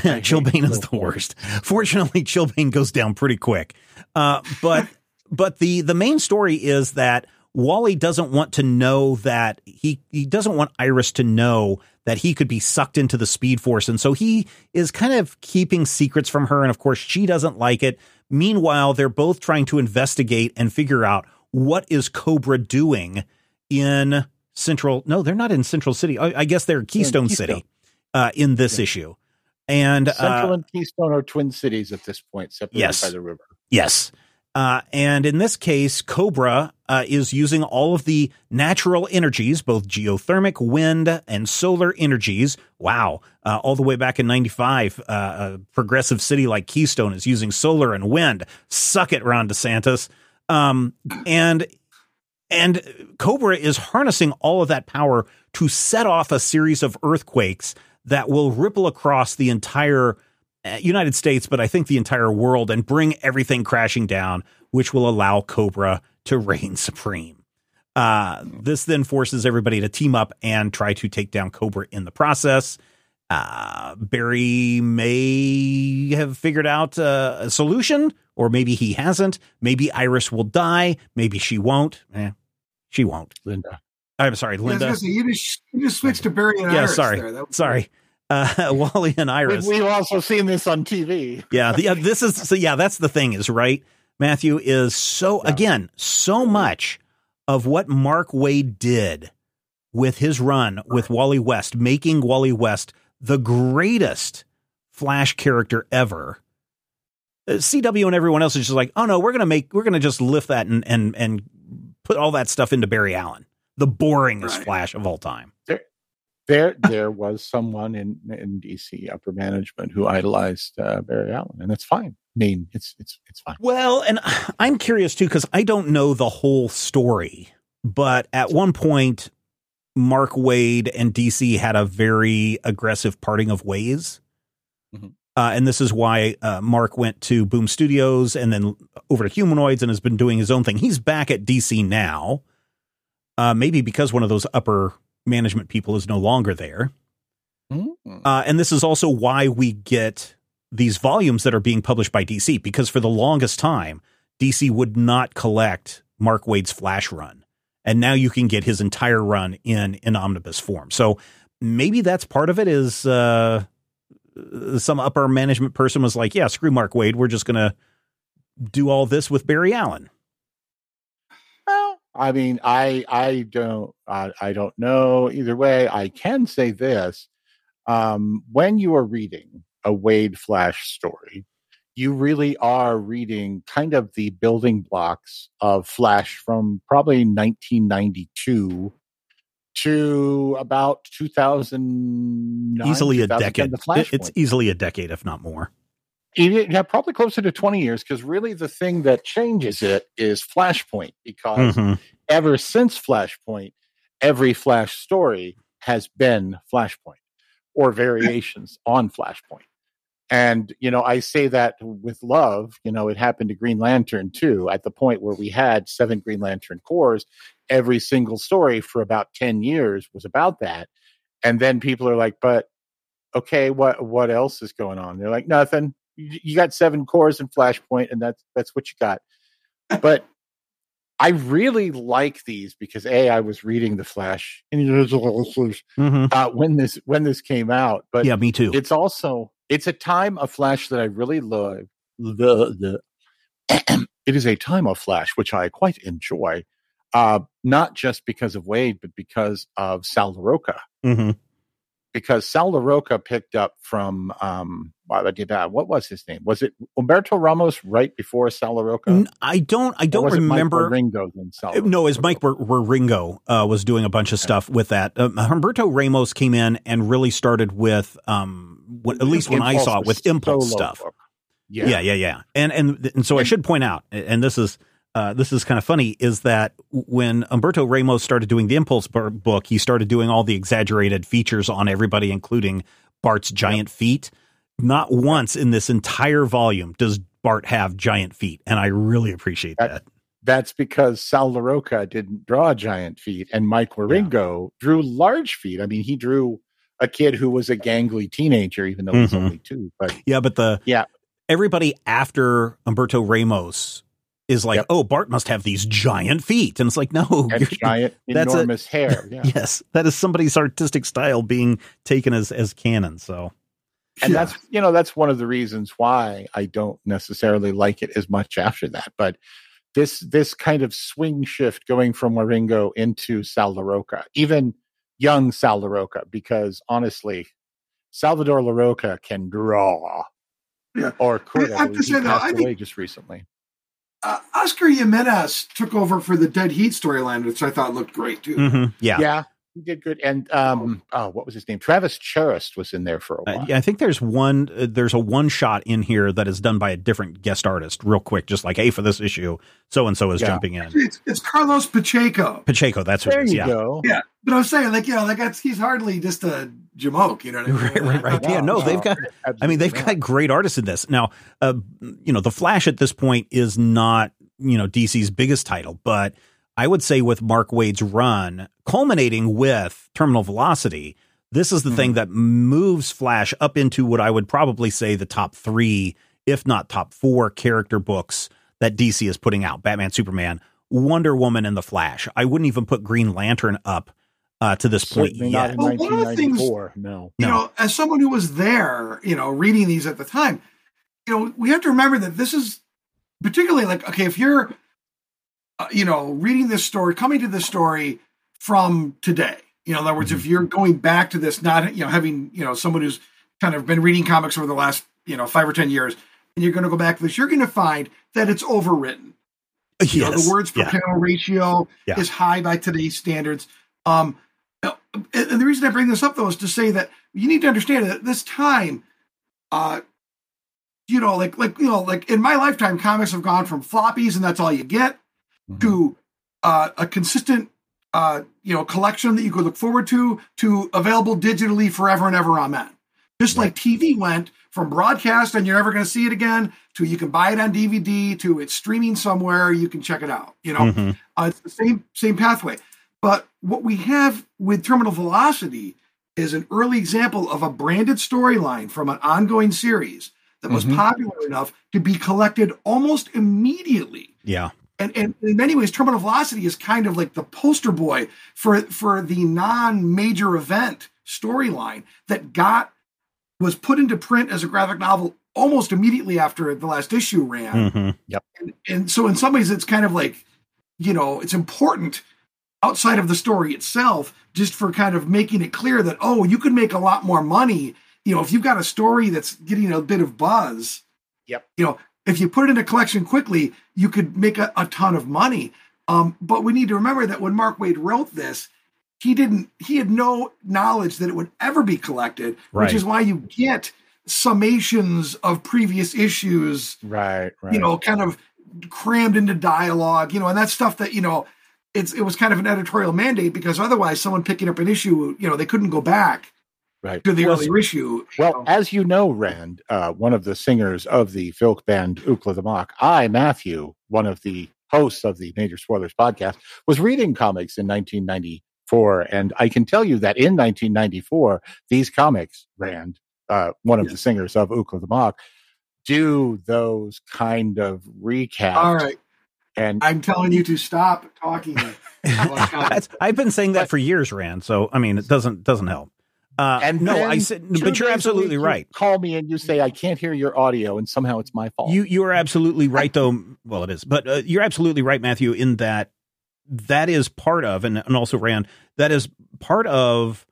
Chillblaine is the worst. Fortunately, Chillblaine goes down pretty quick. Uh, but but the the main story is that Wally doesn't want to know that he he doesn't want Iris to know that he could be sucked into the Speed Force, and so he is kind of keeping secrets from her, and of course she doesn't like it. Meanwhile, they're both trying to investigate and figure out what is Kobra doing in Central. No, they're not in Central City. I, I guess they're Keystone, Keystone. City uh, in this Yeah. issue. And Central uh, and Keystone are twin cities at this point, separated Yes. by the river. Yes. Uh, and in this case, Kobra uh, is using all of the natural energies, both geothermic, wind, and solar energies. Wow. Uh, all the way back in 95, uh, a progressive city like Keystone is using solar and wind. Suck it, Ron DeSantis. Um, and and Kobra is harnessing all of that power to set off a series of earthquakes that will ripple across the entire uh, United States, but I think the entire world, and bring everything crashing down, which will allow Kobra to reign supreme. Uh, this then forces everybody to team up and try to take down Kobra in the process. Uh, Barry may have figured out a solution, or maybe he hasn't. Maybe Iris will die. Maybe she won't. Eh, she won't. Linda. I'm sorry, I Linda. gonna say, you just you just switched to Barry and Yeah, Iris sorry, there. That sorry. Uh, Wally and We, Iris. we've also seen this on TV. yeah, the, yeah, this is so. Yeah, that's the thing is right. Matthew is so Yeah. again so much of what Mark Waid did with his run with Wally West, making Wally West the greatest Flash character ever. Uh, CW and everyone else is just like, oh no, we're gonna make, we're gonna just lift that and and and put all that stuff into Barry Allen, the boringest Right. Flash of all time. There, there was someone in in DC upper management who idolized uh, Barry Allen, and that's fine. I mean, it's it's it's fine. Well, and I'm curious too because I don't know the whole story, but at one point, Mark Waid and DC had a very aggressive parting of ways. Mhm. Uh, and this is why uh, Mark went to Boom Studios and then over to Humanoids and has been doing his own thing. He's back at DC now, uh, maybe because one of those upper management people is no longer there. Mm. Uh, and this is also why we get these volumes that are being published by DC, because for the longest time, DC would not collect Mark Waid's Flash run. And now you can get his entire run in, in omnibus form. So maybe that's part of it is uh, some upper management person was like, yeah, screw Mark Waid. We're just going to do all this with Barry Allen. I mean, I I don't I, I don't know either way. I can say this: um, when you are reading a Waid Flash story, you really are reading kind of the building blocks of Flash from probably 1992 to about 2009. easily a decade. It's easily a decade, if not more. Yeah, probably closer to 20 years because really the thing that changes it is Flashpoint because Mhm. ever since Flashpoint, every Flash story has been Flashpoint or variations on Flashpoint. And, you know, I say that with love. You know, it happened to Green Lantern too, at the point where we had seven Green Lantern Corps. every single story for about 10 years was about that. And then people are like, but okay, what what else is going on? They're like, nothing. You, you got seven corps in Flashpoint, and that's that's what you got. But I really like these because a I was reading the Flash Mhm. uh, when this when this came out, but Yeah, me too. it's also it's a time of Flash that I really love. The, the it is a time of Flash which I quite enjoy, uh, not just because of Waid, but because of Sal Larroca. hmm Because Sal Larroca picked up from um, what was his name? Was it Humberto Ramos right before Sal Larroca? I don't. I don't was it Mike remember. Ringo. Uh, No, as Mike Ringo uh, was doing a bunch of stuff with that. Um, Humberto Ramos came in and really started with, um, what, at least when I saw it, with Impulse stuff. book. Yeah, yeah, yeah. And and and so I should point out, and this is uh, this is kind of funny, is that when Humberto Ramos started doing the Impulse book, he started doing all the exaggerated features on everybody, including Bart's giant feet. Not once in this entire volume does Bart have giant feet, and I really appreciate That- that. That's because Sal Larroca didn't draw giant feet, and Mike Wieringo drew large feet. I mean, he drew a kid who was a gangly teenager, even though he's Mhm. only two. But Yeah, but the Yeah. everybody after Humberto Ramos is like, Yep. oh, Bart must have these giant feet, and it's like, no, and you're- giant, that's a- enormous hair. Yeah. yes, that is somebody's artistic style being taken as as canon. So and Yeah. that's you know that's one of the reasons why I don't necessarily like it as much after that. But this this kind of swing shift going from Wieringo into Sal Larroca, even young Sal Larroca, because honestly, Salvador Larroca can draw. Yeah. Or could I have have. to He say, though, passed I away think- just recently. Uh, Oscar Jimenez took over for the Dead Heat storyline, which I thought looked great too. mhm, yeah. Yeah, he did good. And um, oh, what was his name? Travis Charest was in there for a Uh, while. yeah, I think there's one. Uh, there's a one shot in here that is done by a different guest artist, real quick, just like, hey, for this issue, so and so is Yeah. jumping in. It's, it's Carlos Pacheco. Pacheco, that's what There it is. you Yeah, go. Yeah, but I was saying, like, you know, like that's he's hardly just a jamoke, you know what I mean? right, right, right. Yeah, no, they've got. I mean, they've got great artists in this. Now, uh, you know, the Flash at this point is not you know DC's biggest title, but I would say with Mark Waid's run, culminating with Terminal Velocity, this is the Mhm. thing that moves Flash up into what I would probably say the top three, if not top four, character books that DC is putting out: Batman, Superman, Wonder Woman, and the Flash. I wouldn't even put Green Lantern up uh, to this point Certainly yet. not in Well, one of the things- No. you No. know, as someone who was there, you know, reading these at the time, you know, we have to remember that this is particularly like, okay, if you're, uh, you know, reading this story, coming to this story from today, you know, in other words, if you're going back to this, not, you know, having, you know, someone who's kind of been reading comics over the last, you know, five or 10 years, and you're going to go back to this, you're going to find that it's overwritten. You know, Yes. the words per Yeah. panel ratio Yeah. is high by today's standards. Um, and and the reason I bring this up though is to say that you need to understand that this time, uh, you know, like like you know, like in my lifetime, comics have gone from floppies and that's all you get Mhm. to uh, a consistent, uh, you know, collection that you could look forward to to available digitally forever and ever. on Amen. Just like TV went from broadcast and you're never going to see it again to you can buy it on DVD to it's streaming somewhere you can check it out. You know, Mhm. uh, it's the same same pathway. But what we have with Terminal Velocity is an early example of a branded storyline from an ongoing series that was Mhm. popular enough to be collected almost immediately. Yeah. And, and in many ways, Terminal Velocity is kind of like the poster boy for for the non-major event storyline that got was put into print as a graphic novel almost immediately after the last issue ran Mhm. and, and so in some ways it's kind of like you know it's important outside of the story itself just for kind of making it clear that oh you could make a lot more money you know if you've got a story that's getting a bit of buzz Yep. you know if you put it in a collection quickly you could make a, a ton of money um, but we need to remember that when mark waid wrote this he didn't he had no knowledge that it would ever be collected Right. which is why you get summations of previous issues Right, right. you know, kind of crammed into dialogue, you know, and that's stuff that, you know, it's it was kind of an editorial mandate because otherwise someone picking up an issue, you know, they couldn't go back right. to the Well, earlier issue. Well, know. as you know, Rand, uh, one of the singers of the folk band Ookla the Mok, I, Matthew, one of the hosts of the Major Spoilers podcast, was reading comics in 1994. And I can tell you that in 1994, these comics, Rand, uh, one of the singers of Ookla the Mok, do those kind of recaps. All right. And I'm telling you to stop talking. about comics. I've been saying that for years, Rand. So I mean, it doesn't doesn't help. Uh, and no, I said, but you're absolutely week you right. Call me and you say I can't hear your audio, and somehow it's my fault. You you are absolutely right, though. Well, it is, but uh, you're absolutely right, Matthew, in that that is part of, and, and also Rand, that is part of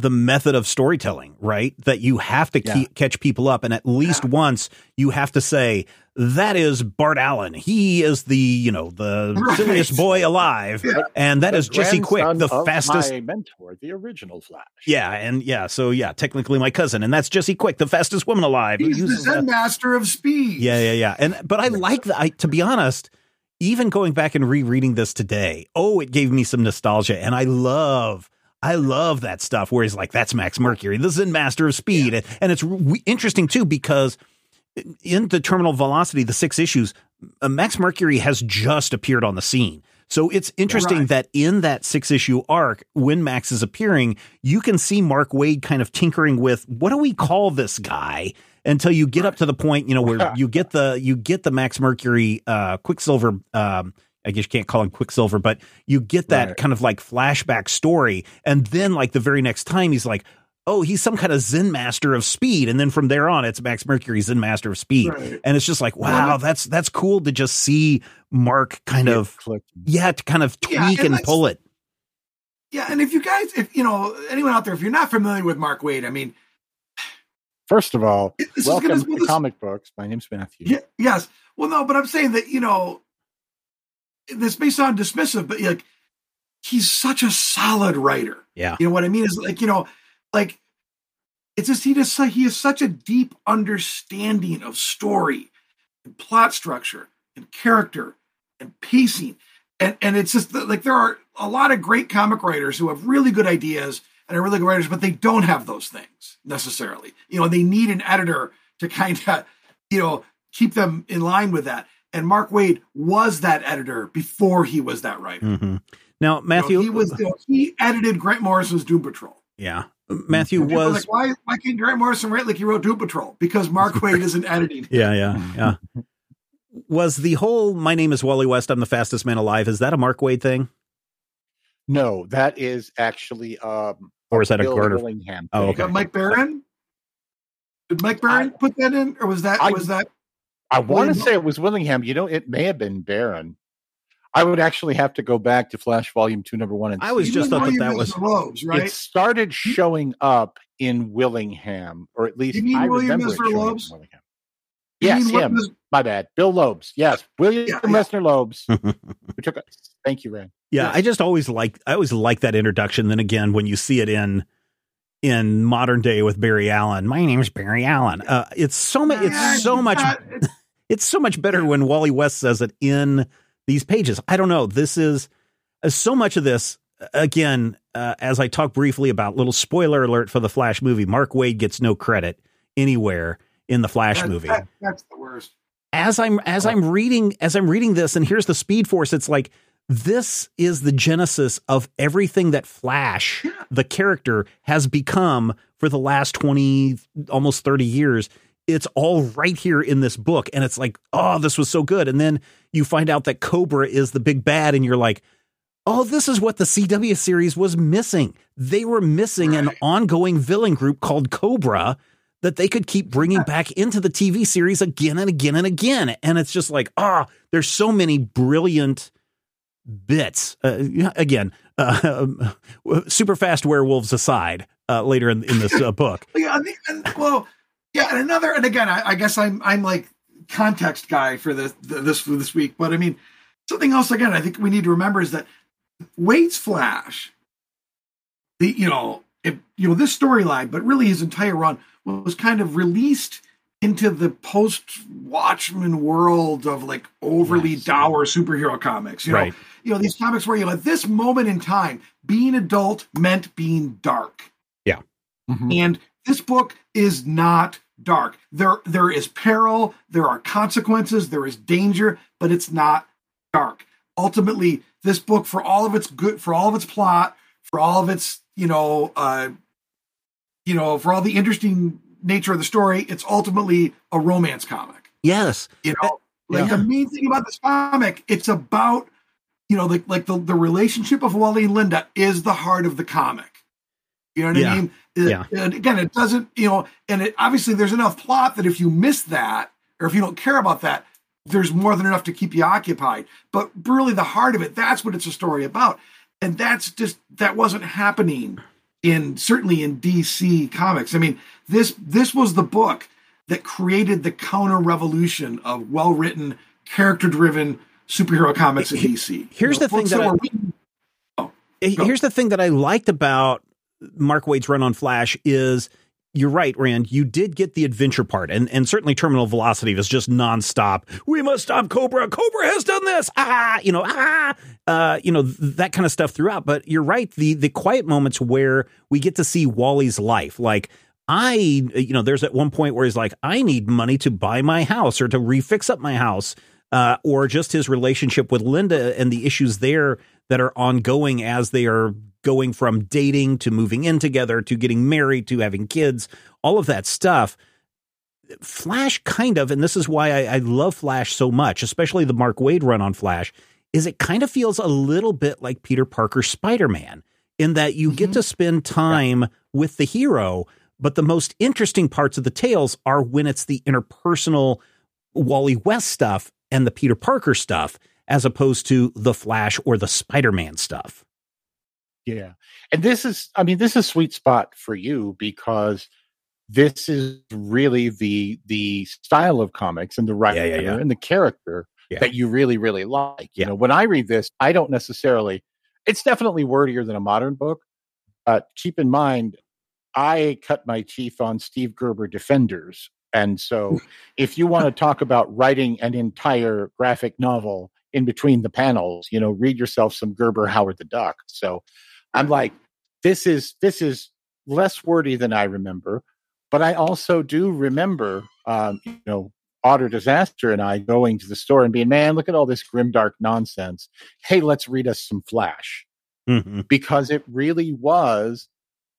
the method of storytelling, right? That you have to Yeah. keep, catch people up, and at least once you have to say that is Bart Allen. He is the you know the Right. silliest boy alive, Yeah. and that The is Jesse Quick, the fastest My mentor, the original Flash. Yeah, and yeah, so yeah, technically my cousin, and that's Jesse Quick, the fastest woman alive. He's the a- master of speed. yeah, yeah, yeah. And but I like that. I to be honest, even going back and rereading this today, oh, it gave me some nostalgia, and I love. I love that stuff where he's like, "That's Max Mercury, This the Zen Master of Speed," and, and it's re- interesting too because in the Terminal Velocity, the six issues, uh, Max Mercury has just appeared on the scene. So it's interesting Right. that in that six issue arc, when Max is appearing, you can see Mark Waid kind of tinkering with what do we call this guy? until you get up to the point, you know, where you get the you get the Max Mercury uh Quicksilver um I guess you can't call him Quicksilver, but you get that Right. kind of like flashback story. And then like the very next time he's like, oh, he's some kind of Zen master of speed. And then from there on, it's Max Mercury Zen master of speed. Right. And it's just like, wow, that's that's cool to just see Mark kind It of clicked. yeah, to kind of tweak Yeah, and and pull it. Yeah, and if you guys, if you know anyone out there, if you're not familiar with Mark Waid, I mean, First of all, This is welcome gonna- to well, this- comic books. My name's Matthew. yeah, yes. Well, no, but I'm saying that you know, this may sound dismissive, but like, he's such a solid writer. Yeah. You know what I mean? Is like you know, like it's just he just he has such a deep understanding of story and plot structure and character and pacing. And and it's just like there are a lot of great comic writers who have really good ideas and are really good writers, but they don't have those things necessarily. You know, they need an editor to kind of, you know, keep them in line with that. And Mark Waid was that editor before he was that writer. hmm Now, You know, Matthew, he was you know, he edited Grant Morrison's Doom Patrol. yeah, Matthew People are was, like, why why can't Grant Morrison write like he wrote Doom Patrol? Because Mark Waid isn't editing. yeah, yeah, yeah. Was the whole "My name is Wally West, I'm the fastest man alive"? Is that a Mark Waid thing, No, that is actually um or is that a Bill Gardner? Willingham. Oh, okay. Mike Baron? Did Mike Baron put that in, or was that I- was that? I want to say it was Willingham. You know, it may have been Baron. I would actually have to go back to Flash Volume Two, Number One, and I was see. just thought that that was- the Loebs, right? It started showing up in Willingham, or at least You mean I William remember it Mr. showing up in Loebs? Willingham. You Yes, mean him. was- My bad. Bill Loebs. Yes, William Yeah, yeah. Messner Loebs. who took us. Thank you, Rand. Yeah, Yes. I just always like I always like that introduction. Then again, when you see it in in modern day with Barry Allen, my name is Barry Allen. Uh, it's so much. Yeah, It's so much. not- it's- It's so much better when Wally West says it in these pages. I don't know. This is uh, so much of this. Again, uh, as I talk briefly about little spoiler alert for the Flash movie, Mark Waid gets no credit anywhere in the Flash that- movie that- that's the worst. as I'm as I'm reading as I'm reading this, and here's the Speed Force. It's like this is the genesis of everything that Flash, the character, has become for the last twenty, almost thirty years. It's all right here in this book, and it's like, oh, this was so good. And then you find out that Kobra is the big bad, and you're like, oh, this is what the CW series was missing. They were missing an ongoing villain group called Kobra that they could keep bringing back into the TV series again and again and again. And it's just like, ah, there's so many brilliant bits. Uh, again, uh, super fast werewolves aside, uh, later in, in this uh, book. Yeah, I and, well, yeah, and another, and again, I, I guess I'm I'm like context guy for this this for this week, but I mean something else again. I think we need to remember is that Waid's Flash, the you know it, you know this storyline, but really his entire run was kind of released into the post Watchmen world of like overly Yes. dour superhero comics. You know, Right. you know these comics where you know at this moment in time, being adult meant being dark. Mhm. And this book is not dark. There, there is peril, there are consequences, there is danger, but it's not dark. Ultimately, this book, for all of its good, for all of its plot, for all of its, you know, uh, you know, for all the interesting nature of the story, it's ultimately a romance comic. Yes. You know, like Yeah. the main thing about this comic, it's about, you know, like like the, the relationship of Wally and Linda is the heart of the comic. You know what Yeah. I mean? It- Yeah. And again, it doesn't, you know, and it obviously there's enough plot that if you miss that or if you don't care about that, there's more than enough to keep you occupied. But really, the heart of it, that's what it's a story about. And that's just that wasn't happening in certainly in DC comics. I mean, this this was the book that created the counter revolution of well written, character driven superhero comics in DC. Here's You know, the thing that I- Eh, Here's the thing that I liked about Mark Waid's run on Flash is you're right, Rand. You did get the adventure part, and and certainly Terminal Velocity was just nonstop. We must stop Kobra. Kobra has done this. Ah, you know, ah, uh, you know th- that kind of stuff throughout. But you're right. The the quiet moments where we get to see Wally's life, like. I, you know, there's at one point where he's like, I need money to buy my house or to refix up my house, uh, or just his relationship with Linda and the issues there that are ongoing as they are going from dating to moving in together to getting married to having kids, all of that stuff. Flash kind of, and this is why I, I love Flash so much, especially the Mark Waid run on Flash, is it kind of feels a little bit like Peter Parker's Spider Man in that you get mm-hmm. to spend time with the hero, but the most interesting parts of the tales are when it's the interpersonal Wally West stuff and the Peter Parker stuff, as opposed to the Flash or the Spider Man stuff. Yeah. And this is, I mean, this is a sweet spot for you because this is really the the style of comics and the writer yeah, yeah. and the character Yeah. that you really, really like. You know, when I read this, I don't necessarily it's definitely wordier than a modern book. But keep in mind, I cut my teeth on Steve Gerber Defenders. And so if you want to talk about writing an entire graphic novel in between the panels, you know, read yourself some Gerber Howard the Duck. So I'm like, this is this is less wordy than I remember, but I also do remember, um, you know, Otter Disaster and I going to the store and being, man, look at all this grim dark nonsense. Hey, let's read us some Flash Mm-hmm. because it really was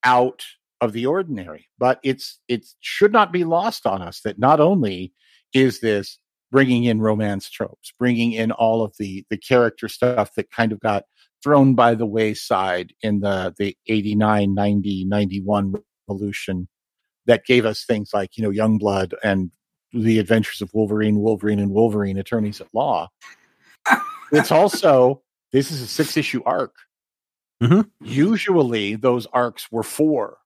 out of the ordinary. But it's it should not be lost on us that not only is this bringing in romance tropes, bringing in all of the the character stuff that kind of got thrown by the wayside in the the 89 90 91 revolution that gave us things like you know youngblood and the adventures of wolverine wolverine and wolverine attorneys at law. It's also this is a six issue arc. Mhm. usually those arcs were four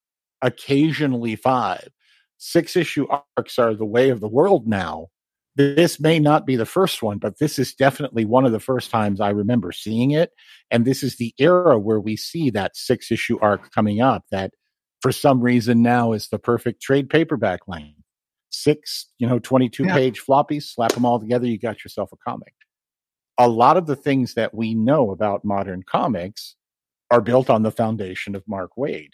occasionally five. Six issue arcs are the way of the world now this may not be the first one but this is definitely one of the first times i remember seeing it. And this is the era where we see that six issue arc coming up that for some reason now is the perfect trade paperback lane six you know 22 Yeah. page floppies slap them all together you got yourself a comic. A lot of the things that we know about modern comics are built on the foundation of mark waid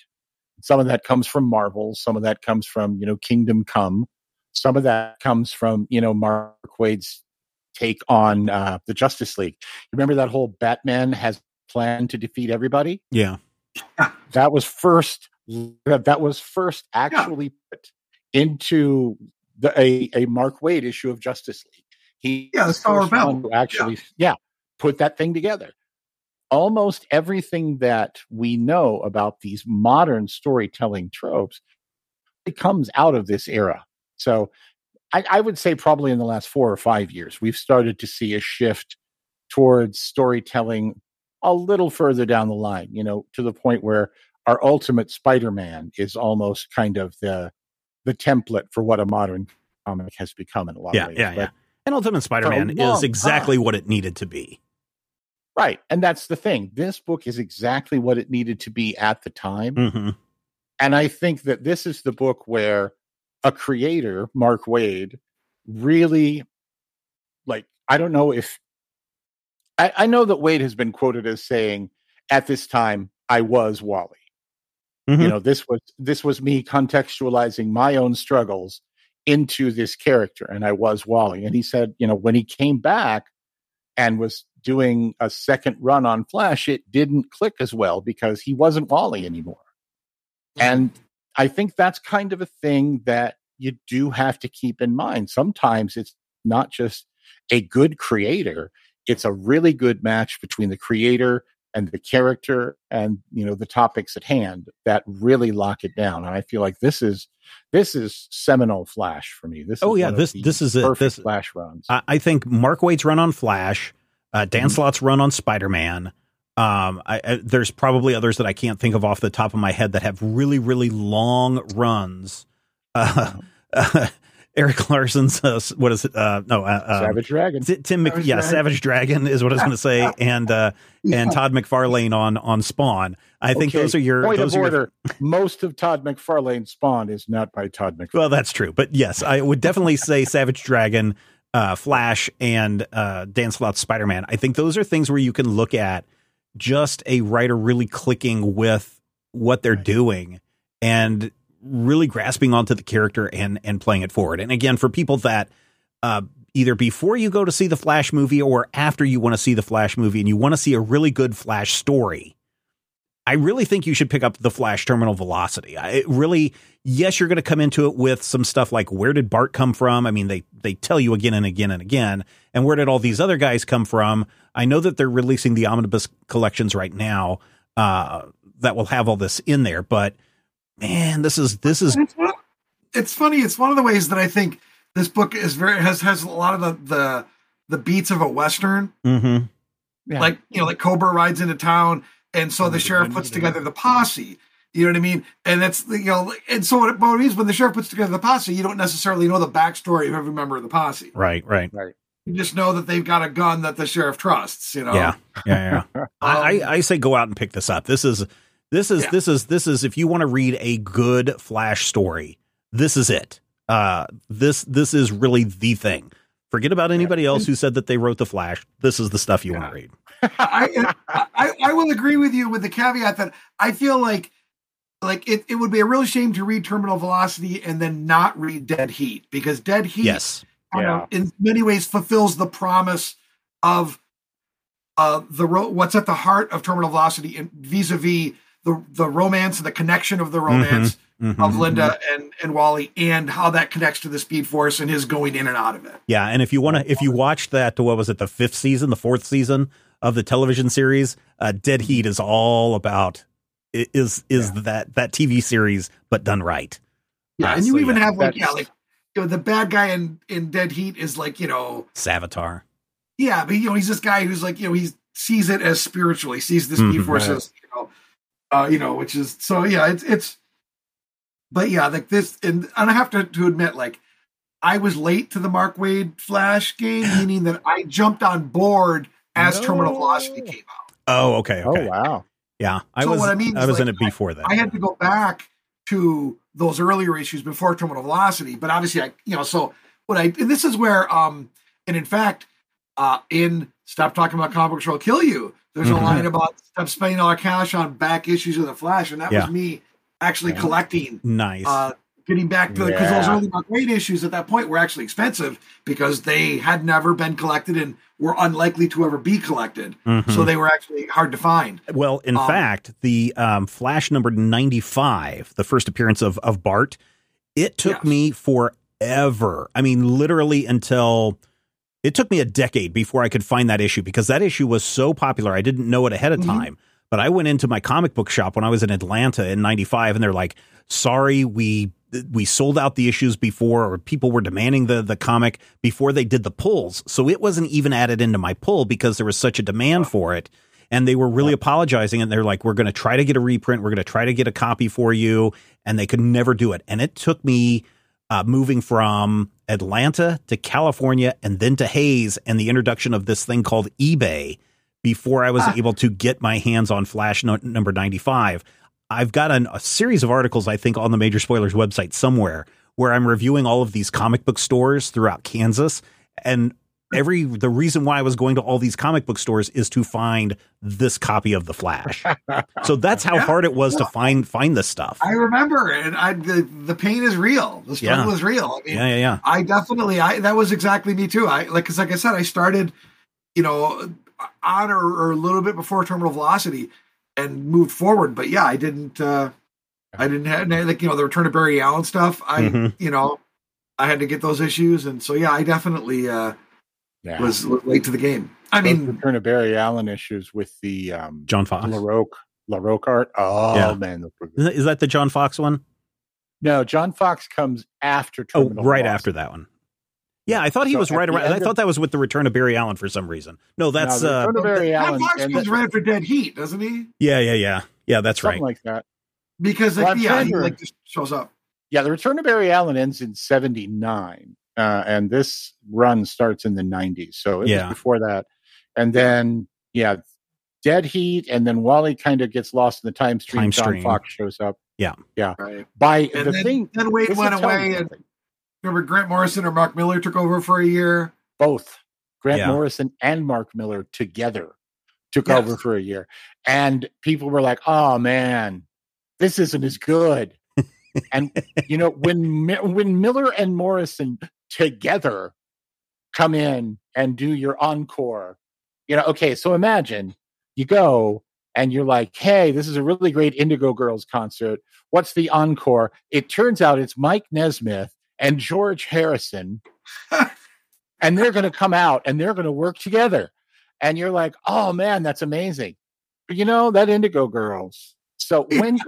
some of that comes from marvel some of that comes from you know kingdom come some of that comes from you know mark waid's take on uh, the justice league remember that whole batman has planned to defeat everybody Yeah. that was first that that was first actually put into the, a, a Mark Waid issue of Justice League. He Yeah, the was Star of first one Babel. to actually yeah. put that thing together. Almost everything that we know about these modern storytelling tropes it comes out of this era. So I, I would say probably in the last four or five years, we've started to see a shift towards storytelling a little further down the line, you know, to the point where our ultimate Spider-Man is almost kind of the the template for what a modern comic has become in a lot Yeah. of ways. Yeah. But- Yeah. And Ultimate Spider Man is exactly what it needed to be. Right. And that's the thing. This book is exactly what it needed to be at the time. hmm And I think that this is the book where a creator, Mark Waid, really like I don't know if I, I know that Waid has been quoted as saying, at this time, I was Wally. Mhm. You know, this was this was me contextualizing my own struggles into this character, and I was Wally. And he said, you know, when he came back and was doing a second run on Flash, it didn't click as well because he wasn't Wally anymore. And I think that's kind of a thing that you do have to keep in mind. Sometimes it's not just a good creator, it's a really good match between the creator and the character and you know the topics at hand that really lock it down and i feel like this is this is seminal flash for me this Oh, yeah, this- this is it. This- flash runs I, I think Mark Waid's run on Flash, uh, Dan Mhm. Slott's run on Spider Man. Um, I, I, there's probably others that I can't think of off the top of my head that have really, really long runs. Uh, Erik Larsen's, uh, what is it? Uh, no, uh, um, savage dragon T- Tim, Mc, Savage yeah, Dragon. Savage Dragon is what I was going to say, and uh, and Todd McFarlane on on Spawn. I think Okay, those are your point those of are your, most of todd mcfarlane's spawn is not by todd mcfarlane Well, that's true, but yes, I would definitely say Savage Dragon, uh, Flash, and uh, Dan Slott's Spider Man. I think those are things where you can look at just a writer really clicking with what they're doing and really grasping onto the character and and playing it forward. And again, for people that uh, either before you go to see the Flash movie or after you want to see the Flash movie and you want to see a really good Flash story. I really think you should pick up the Flash Terminal Velocity. I it really, yes, you're going to come into it with some stuff like where did Bart come from? I mean, they they tell you again and again and again, and where did all these other guys come from? I know that they're releasing the omnibus collections right now uh, that will have all this in there, but man, this is this is it's, one- it's funny. It's one of the ways that I think this book is very has has a lot of the the, the beats of a western. mhm. Yeah. Like you know, like Kobra rides into town, and so the sheriff puts together the posse. You know what I mean? And that's you know, and so what it, what it means when the sheriff puts together the posse, you don't necessarily know the backstory of every member of the posse. right, right. right. You just know that they've got a gun that the sheriff trusts. You know? Yeah, yeah, yeah. I, I I say go out and pick this up. This is this is Yeah. this is this is if you want to read a good Flash story, this is it. Uh, this this is really the thing. Forget about anybody else who said that they wrote the Flash. This is the stuff you want to read. I, I I will agree with you with the caveat that I feel like like it, it would be a real shame to read Terminal Velocity and then not read Dead Heat because Dead Heat Yes, Yeah. of, in many ways fulfills the promise of uh the ro- what's at the heart of Terminal Velocity and vis-a-vis the the romance and the connection of the romance Mhm. of Linda and and Wally and how that connects to the Speed Force and his going in and out of it. yeah. And if you want to, if you watched that, to what was it, the fifth season, the fourth season of the television series, uh, Dead Heat is all about i- is is that that TV series, but done right. Yeah, Uh, and you so, even yeah, have like yeah, like you know, the bad guy in in Dead Heat is like you know Savitar. yeah, but you know he's this guy who's like you know he sees it as spiritual. He sees the Speed Mhm. Force Right. as you know, uh, you know, which is so yeah, it's it's. But yeah, like this, and, and I have to to admit, like I was late to the Mark Waid Flash game, meaning that I jumped on board as No. Terminal Velocity came out. Oh, okay, oh okay. wow Yeah, I So was what I mean I is, was in it before that. I had to go back to those earlier issues before Terminal Velocity, but obviously I, you know, so what I and this is where, um, and in fact, uh, in Stop Talking About Comic Books or I'll Kill You, there's Mhm. a line about stop spending all our cash on back issues of the Flash, and that Yeah. was me actually Yeah. collecting, nice. uh, getting back to because those early Mark issues at that point were actually expensive because they had never been collected and were unlikely to ever be collected, Mhm. so they were actually hard to find. Well, in Um, fact, the um, Flash number 95, the first appearance of, of Bart, it took Yes. me forever. I mean, literally until it took me a decade before I could find that issue because that issue was so popular. I didn't know it ahead of Mhm. time. But I went into my comic book shop when I was in Atlanta in 95 and they're like, sorry, we we sold out the issues before or people were demanding the the comic before they did the pulls. So it wasn't even added into my pull because there was such a demand for it. And they were really apologizing and they're like, we're going to try to get a reprint. We're going to try to get a copy for you. And they could never do it. And it took me uh, moving from Atlanta to California and then to Hayes and the introduction of this thing called eBay before I was Ah. able to get my hands on Flash no- number 95. I've got an, a series of articles, I think, on the Major Spoilers website somewhere where I'm reviewing all of these comic book stores throughout Kansas. And every the reason why I was going to all these comic book stores is to find this copy of the Flash. so that's how Yeah. hard it was to find find this stuff. I remember, and I the, the pain is real. The struggle Yeah. is real. I mean, yeah, yeah, yeah. I definitely, I that was exactly me too. I like, cause like I said, I started, you know, on or, or a little bit before Terminal Velocity and moved forward. But yeah, I didn't. uh I didn't have like you know the Return of Barry Allen stuff. I Mhm. you know I had to get those issues, and so yeah, I definitely uh Yeah. was late to the game. I Those mean, Return of Barry Allen issues with the um, John Fox. LaRocque, LaRocque art. Oh, Yeah. man. those were good. Is that the John Fox one? No, John Fox comes after Terminal Oh, right Velocity. after that one. Yeah, I thought he So was right around. I thought that was with the return of Barry Allen for some reason. No, that's No, the uh, Return of Barry John Allen. Fox and comes that- right after Dead Heat, doesn't he? yeah, yeah, yeah, yeah. That's something right. like that. Because like, Well, yeah, trying he like just shows up. Yeah, the Return of Barry Allen ends in '79, uh, and this run starts in the '90s. So it Yeah. was before that, and then yeah, Dead Heat, and then Wally kind of gets lost in the time stream. Time John stream. Fox shows up. Yeah, yeah. Right. By And the then, thing, then Waid went away, and something. Remember Grant Morrison or Mark Millar took over for a year. both Grant Yeah. Morrison and Mark Millar together took Yes. over for a year, and people were like, "Oh man, this isn't as good." and you know when when Millar and Morrison together come in and do your encore, you know, okay, so imagine you go and you're like, "Hey, this is a really great Indigo Girls concert. What's the encore?" It turns out it's Mike Nesmith and George Harrison and they're going to come out and they're going to work together. And you're like, oh man, that's amazing. But you know, that Indigo Girls. So when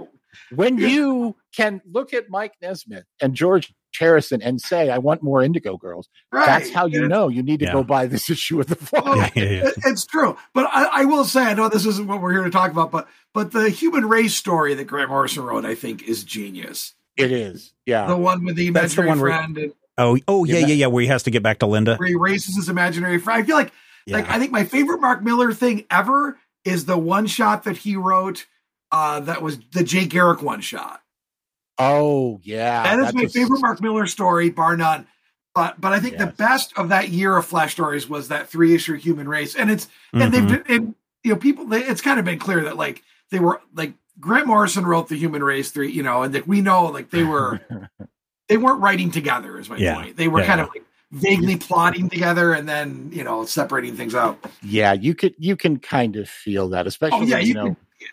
when you can look at Mike Nesmith and George Harrison and say, I want more Indigo Girls, Right. that's how you know you need to Yeah. go buy this issue of the Well, Flash. Yeah, yeah, yeah. it's true. But I, I will say, I know this isn't what we're here to talk about, but but the human race story that Grant Morrison wrote, I think, is genius. It is. Yeah. The one with the That's the imaginary one where- friend and Oh, oh, yeah, Yeah. yeah, yeah. Where he has to get back to Linda. where he races his imaginary friend. I feel like Yeah. like I think my favorite Mark Millar thing ever is the one shot that he wrote uh that was the Jay Garrick one shot. oh, yeah. that is that's my a- favorite Mark Millar story, bar none. But but I think the best of that year of Flash stories was that three issue Human Race, and it's and Mhm. they've and you know people they, it's kind of been clear that like they were like Grant Morrison wrote the Human Race three, you know, and that we know like they were they weren't writing together is my Yeah. point. They were Yeah, kind of like vaguely plotting together and then you know separating things out. yeah, you could you can kind of feel that, especially Oh yeah, you, you, know. can, yeah.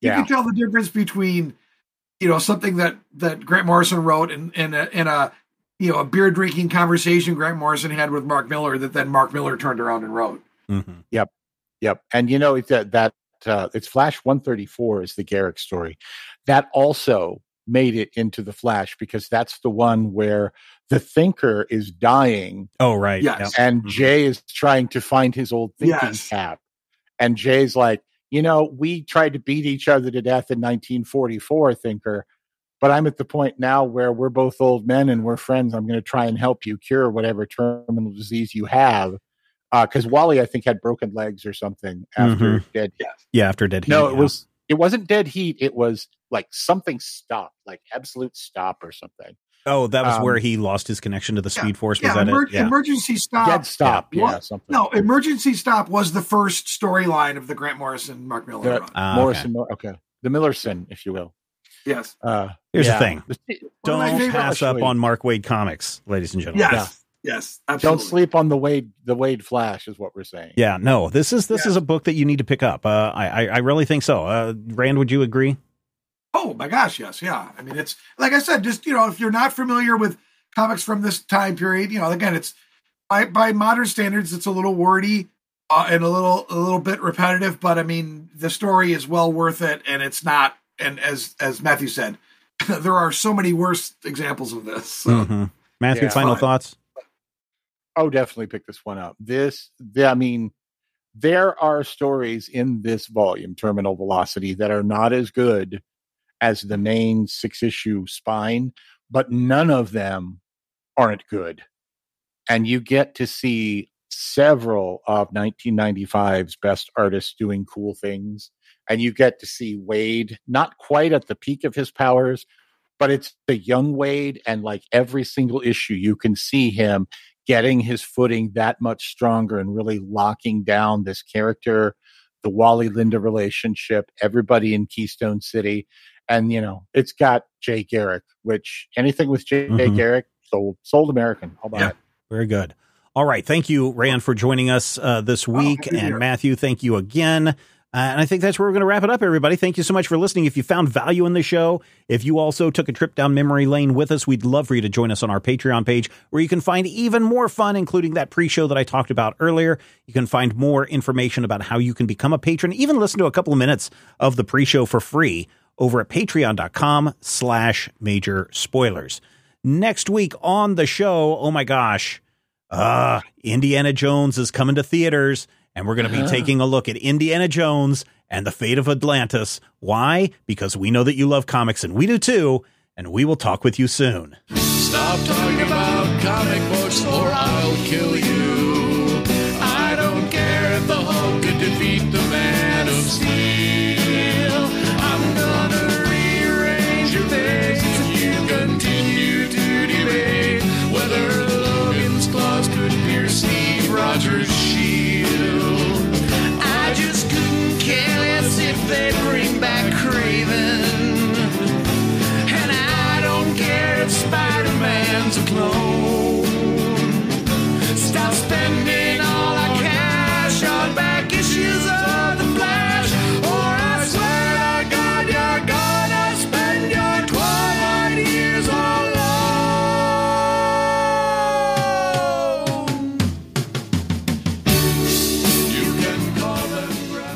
You Yeah. can tell the difference between you know something that that Grant Morrison wrote in in a, in a you know a beer drinking conversation Grant Morrison had with Mark Millar that then Mark Millar turned around and wrote. Mhm. Yep. And you know, it's that that uh, it's Flash 134 is the Garrick story. That also made it into the Flash because that's the one where the thinker is dying Oh, right. Yes. Yep. and Mhm. Jay is trying to find his old thinking Yes. cap. And Jay's like, you know, we tried to beat each other to death in 1944, thinker. But I'm at the point now where we're both old men and we're friends. I'm going to try and help you cure whatever terminal disease you have. Because Wally, I think, had broken legs or something after Dead Heat. Yeah, after Dead Heat. no, it yeah. was it wasn't dead heat. It was like something stopped, like absolute stop or something. Oh, that was um, where he lost his connection to the Yeah, Speed Force. Was Yeah, that emer- it? Yeah. emergency stop. dead stop, yeah, What? something. No, emergency stop was the first storyline of the Grant Morrison Mark Millar The- run. Ah, okay. Morrison. Okay, the Millerson, if you will. yes, Uh, Here's yeah. the thing. One of my Don't pass up on Mark Waid comics, ladies and gentlemen. yes, yes, absolutely. Don't sleep on the Waid. The Waid Flash is what we're saying. Yeah, no, this is this Yeah. is a book that you need to pick up. Uh, I, I I really think so. Uh, Rand, would you agree? Oh my gosh, yes, yeah. I mean, it's like I said, just you know, if you're not familiar with comics from this time period, you know, again, it's by by modern standards, it's a little wordy uh, and a little a little bit repetitive, but I mean, the story is well worth it, and it's not. And as as Matthew said, there are so many worse examples of this. So, Mhm. Matthew, Yeah. final Fine. thoughts? Oh, definitely pick this one up. This, the, I mean, there are stories in this volume, Terminal Velocity, that are not as good as the main six issue spine, but none of them aren't good. And you get to see several of 1995's best artists doing cool things. And you get to see Waid not quite at the peak of his powers, but it's the young Waid. And like every single issue, you can see him getting his footing that much stronger and really locking down this character, the Wally Linda relationship, everybody in Keystone City. And, you know, it's got Jay Garrick, which anything with Jay Mhm. Garrick sold, sold American. I'll buy Yeah. it. Very good. All right. Thank you, Rand, for joining us uh, this week. happy to be and here. Matthew, thank you again. Uh, and I think that's where we're going to wrap it up, everybody. Thank you so much for listening. If you found value in the show, if you also took a trip down memory lane with us, we'd love for you to join us on our Patreon page where you can find even more fun, including that pre show that I talked about earlier. You can find more information about how you can become a patron, even listen to a couple of minutes of the pre show for free over at patreon.com slash major spoilers. Next week on the show, oh my gosh, uh, Indiana Jones is coming to theaters, and we're going to be uh-huh. taking a look at Indiana Jones and the fate of Atlantis. Why? Because we know that you love comics, and we do too, and we will talk with you soon. Stop talking about comic books or I'll kill you. Care if Spider Man's a clone. Stop spending all our cash on back issues of The Flash, or I swear to God you're gonna spend your 12 years alone.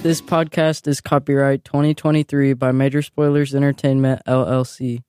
This podcast is copyright 2023 by Major Spoilers Entertainment, LLC.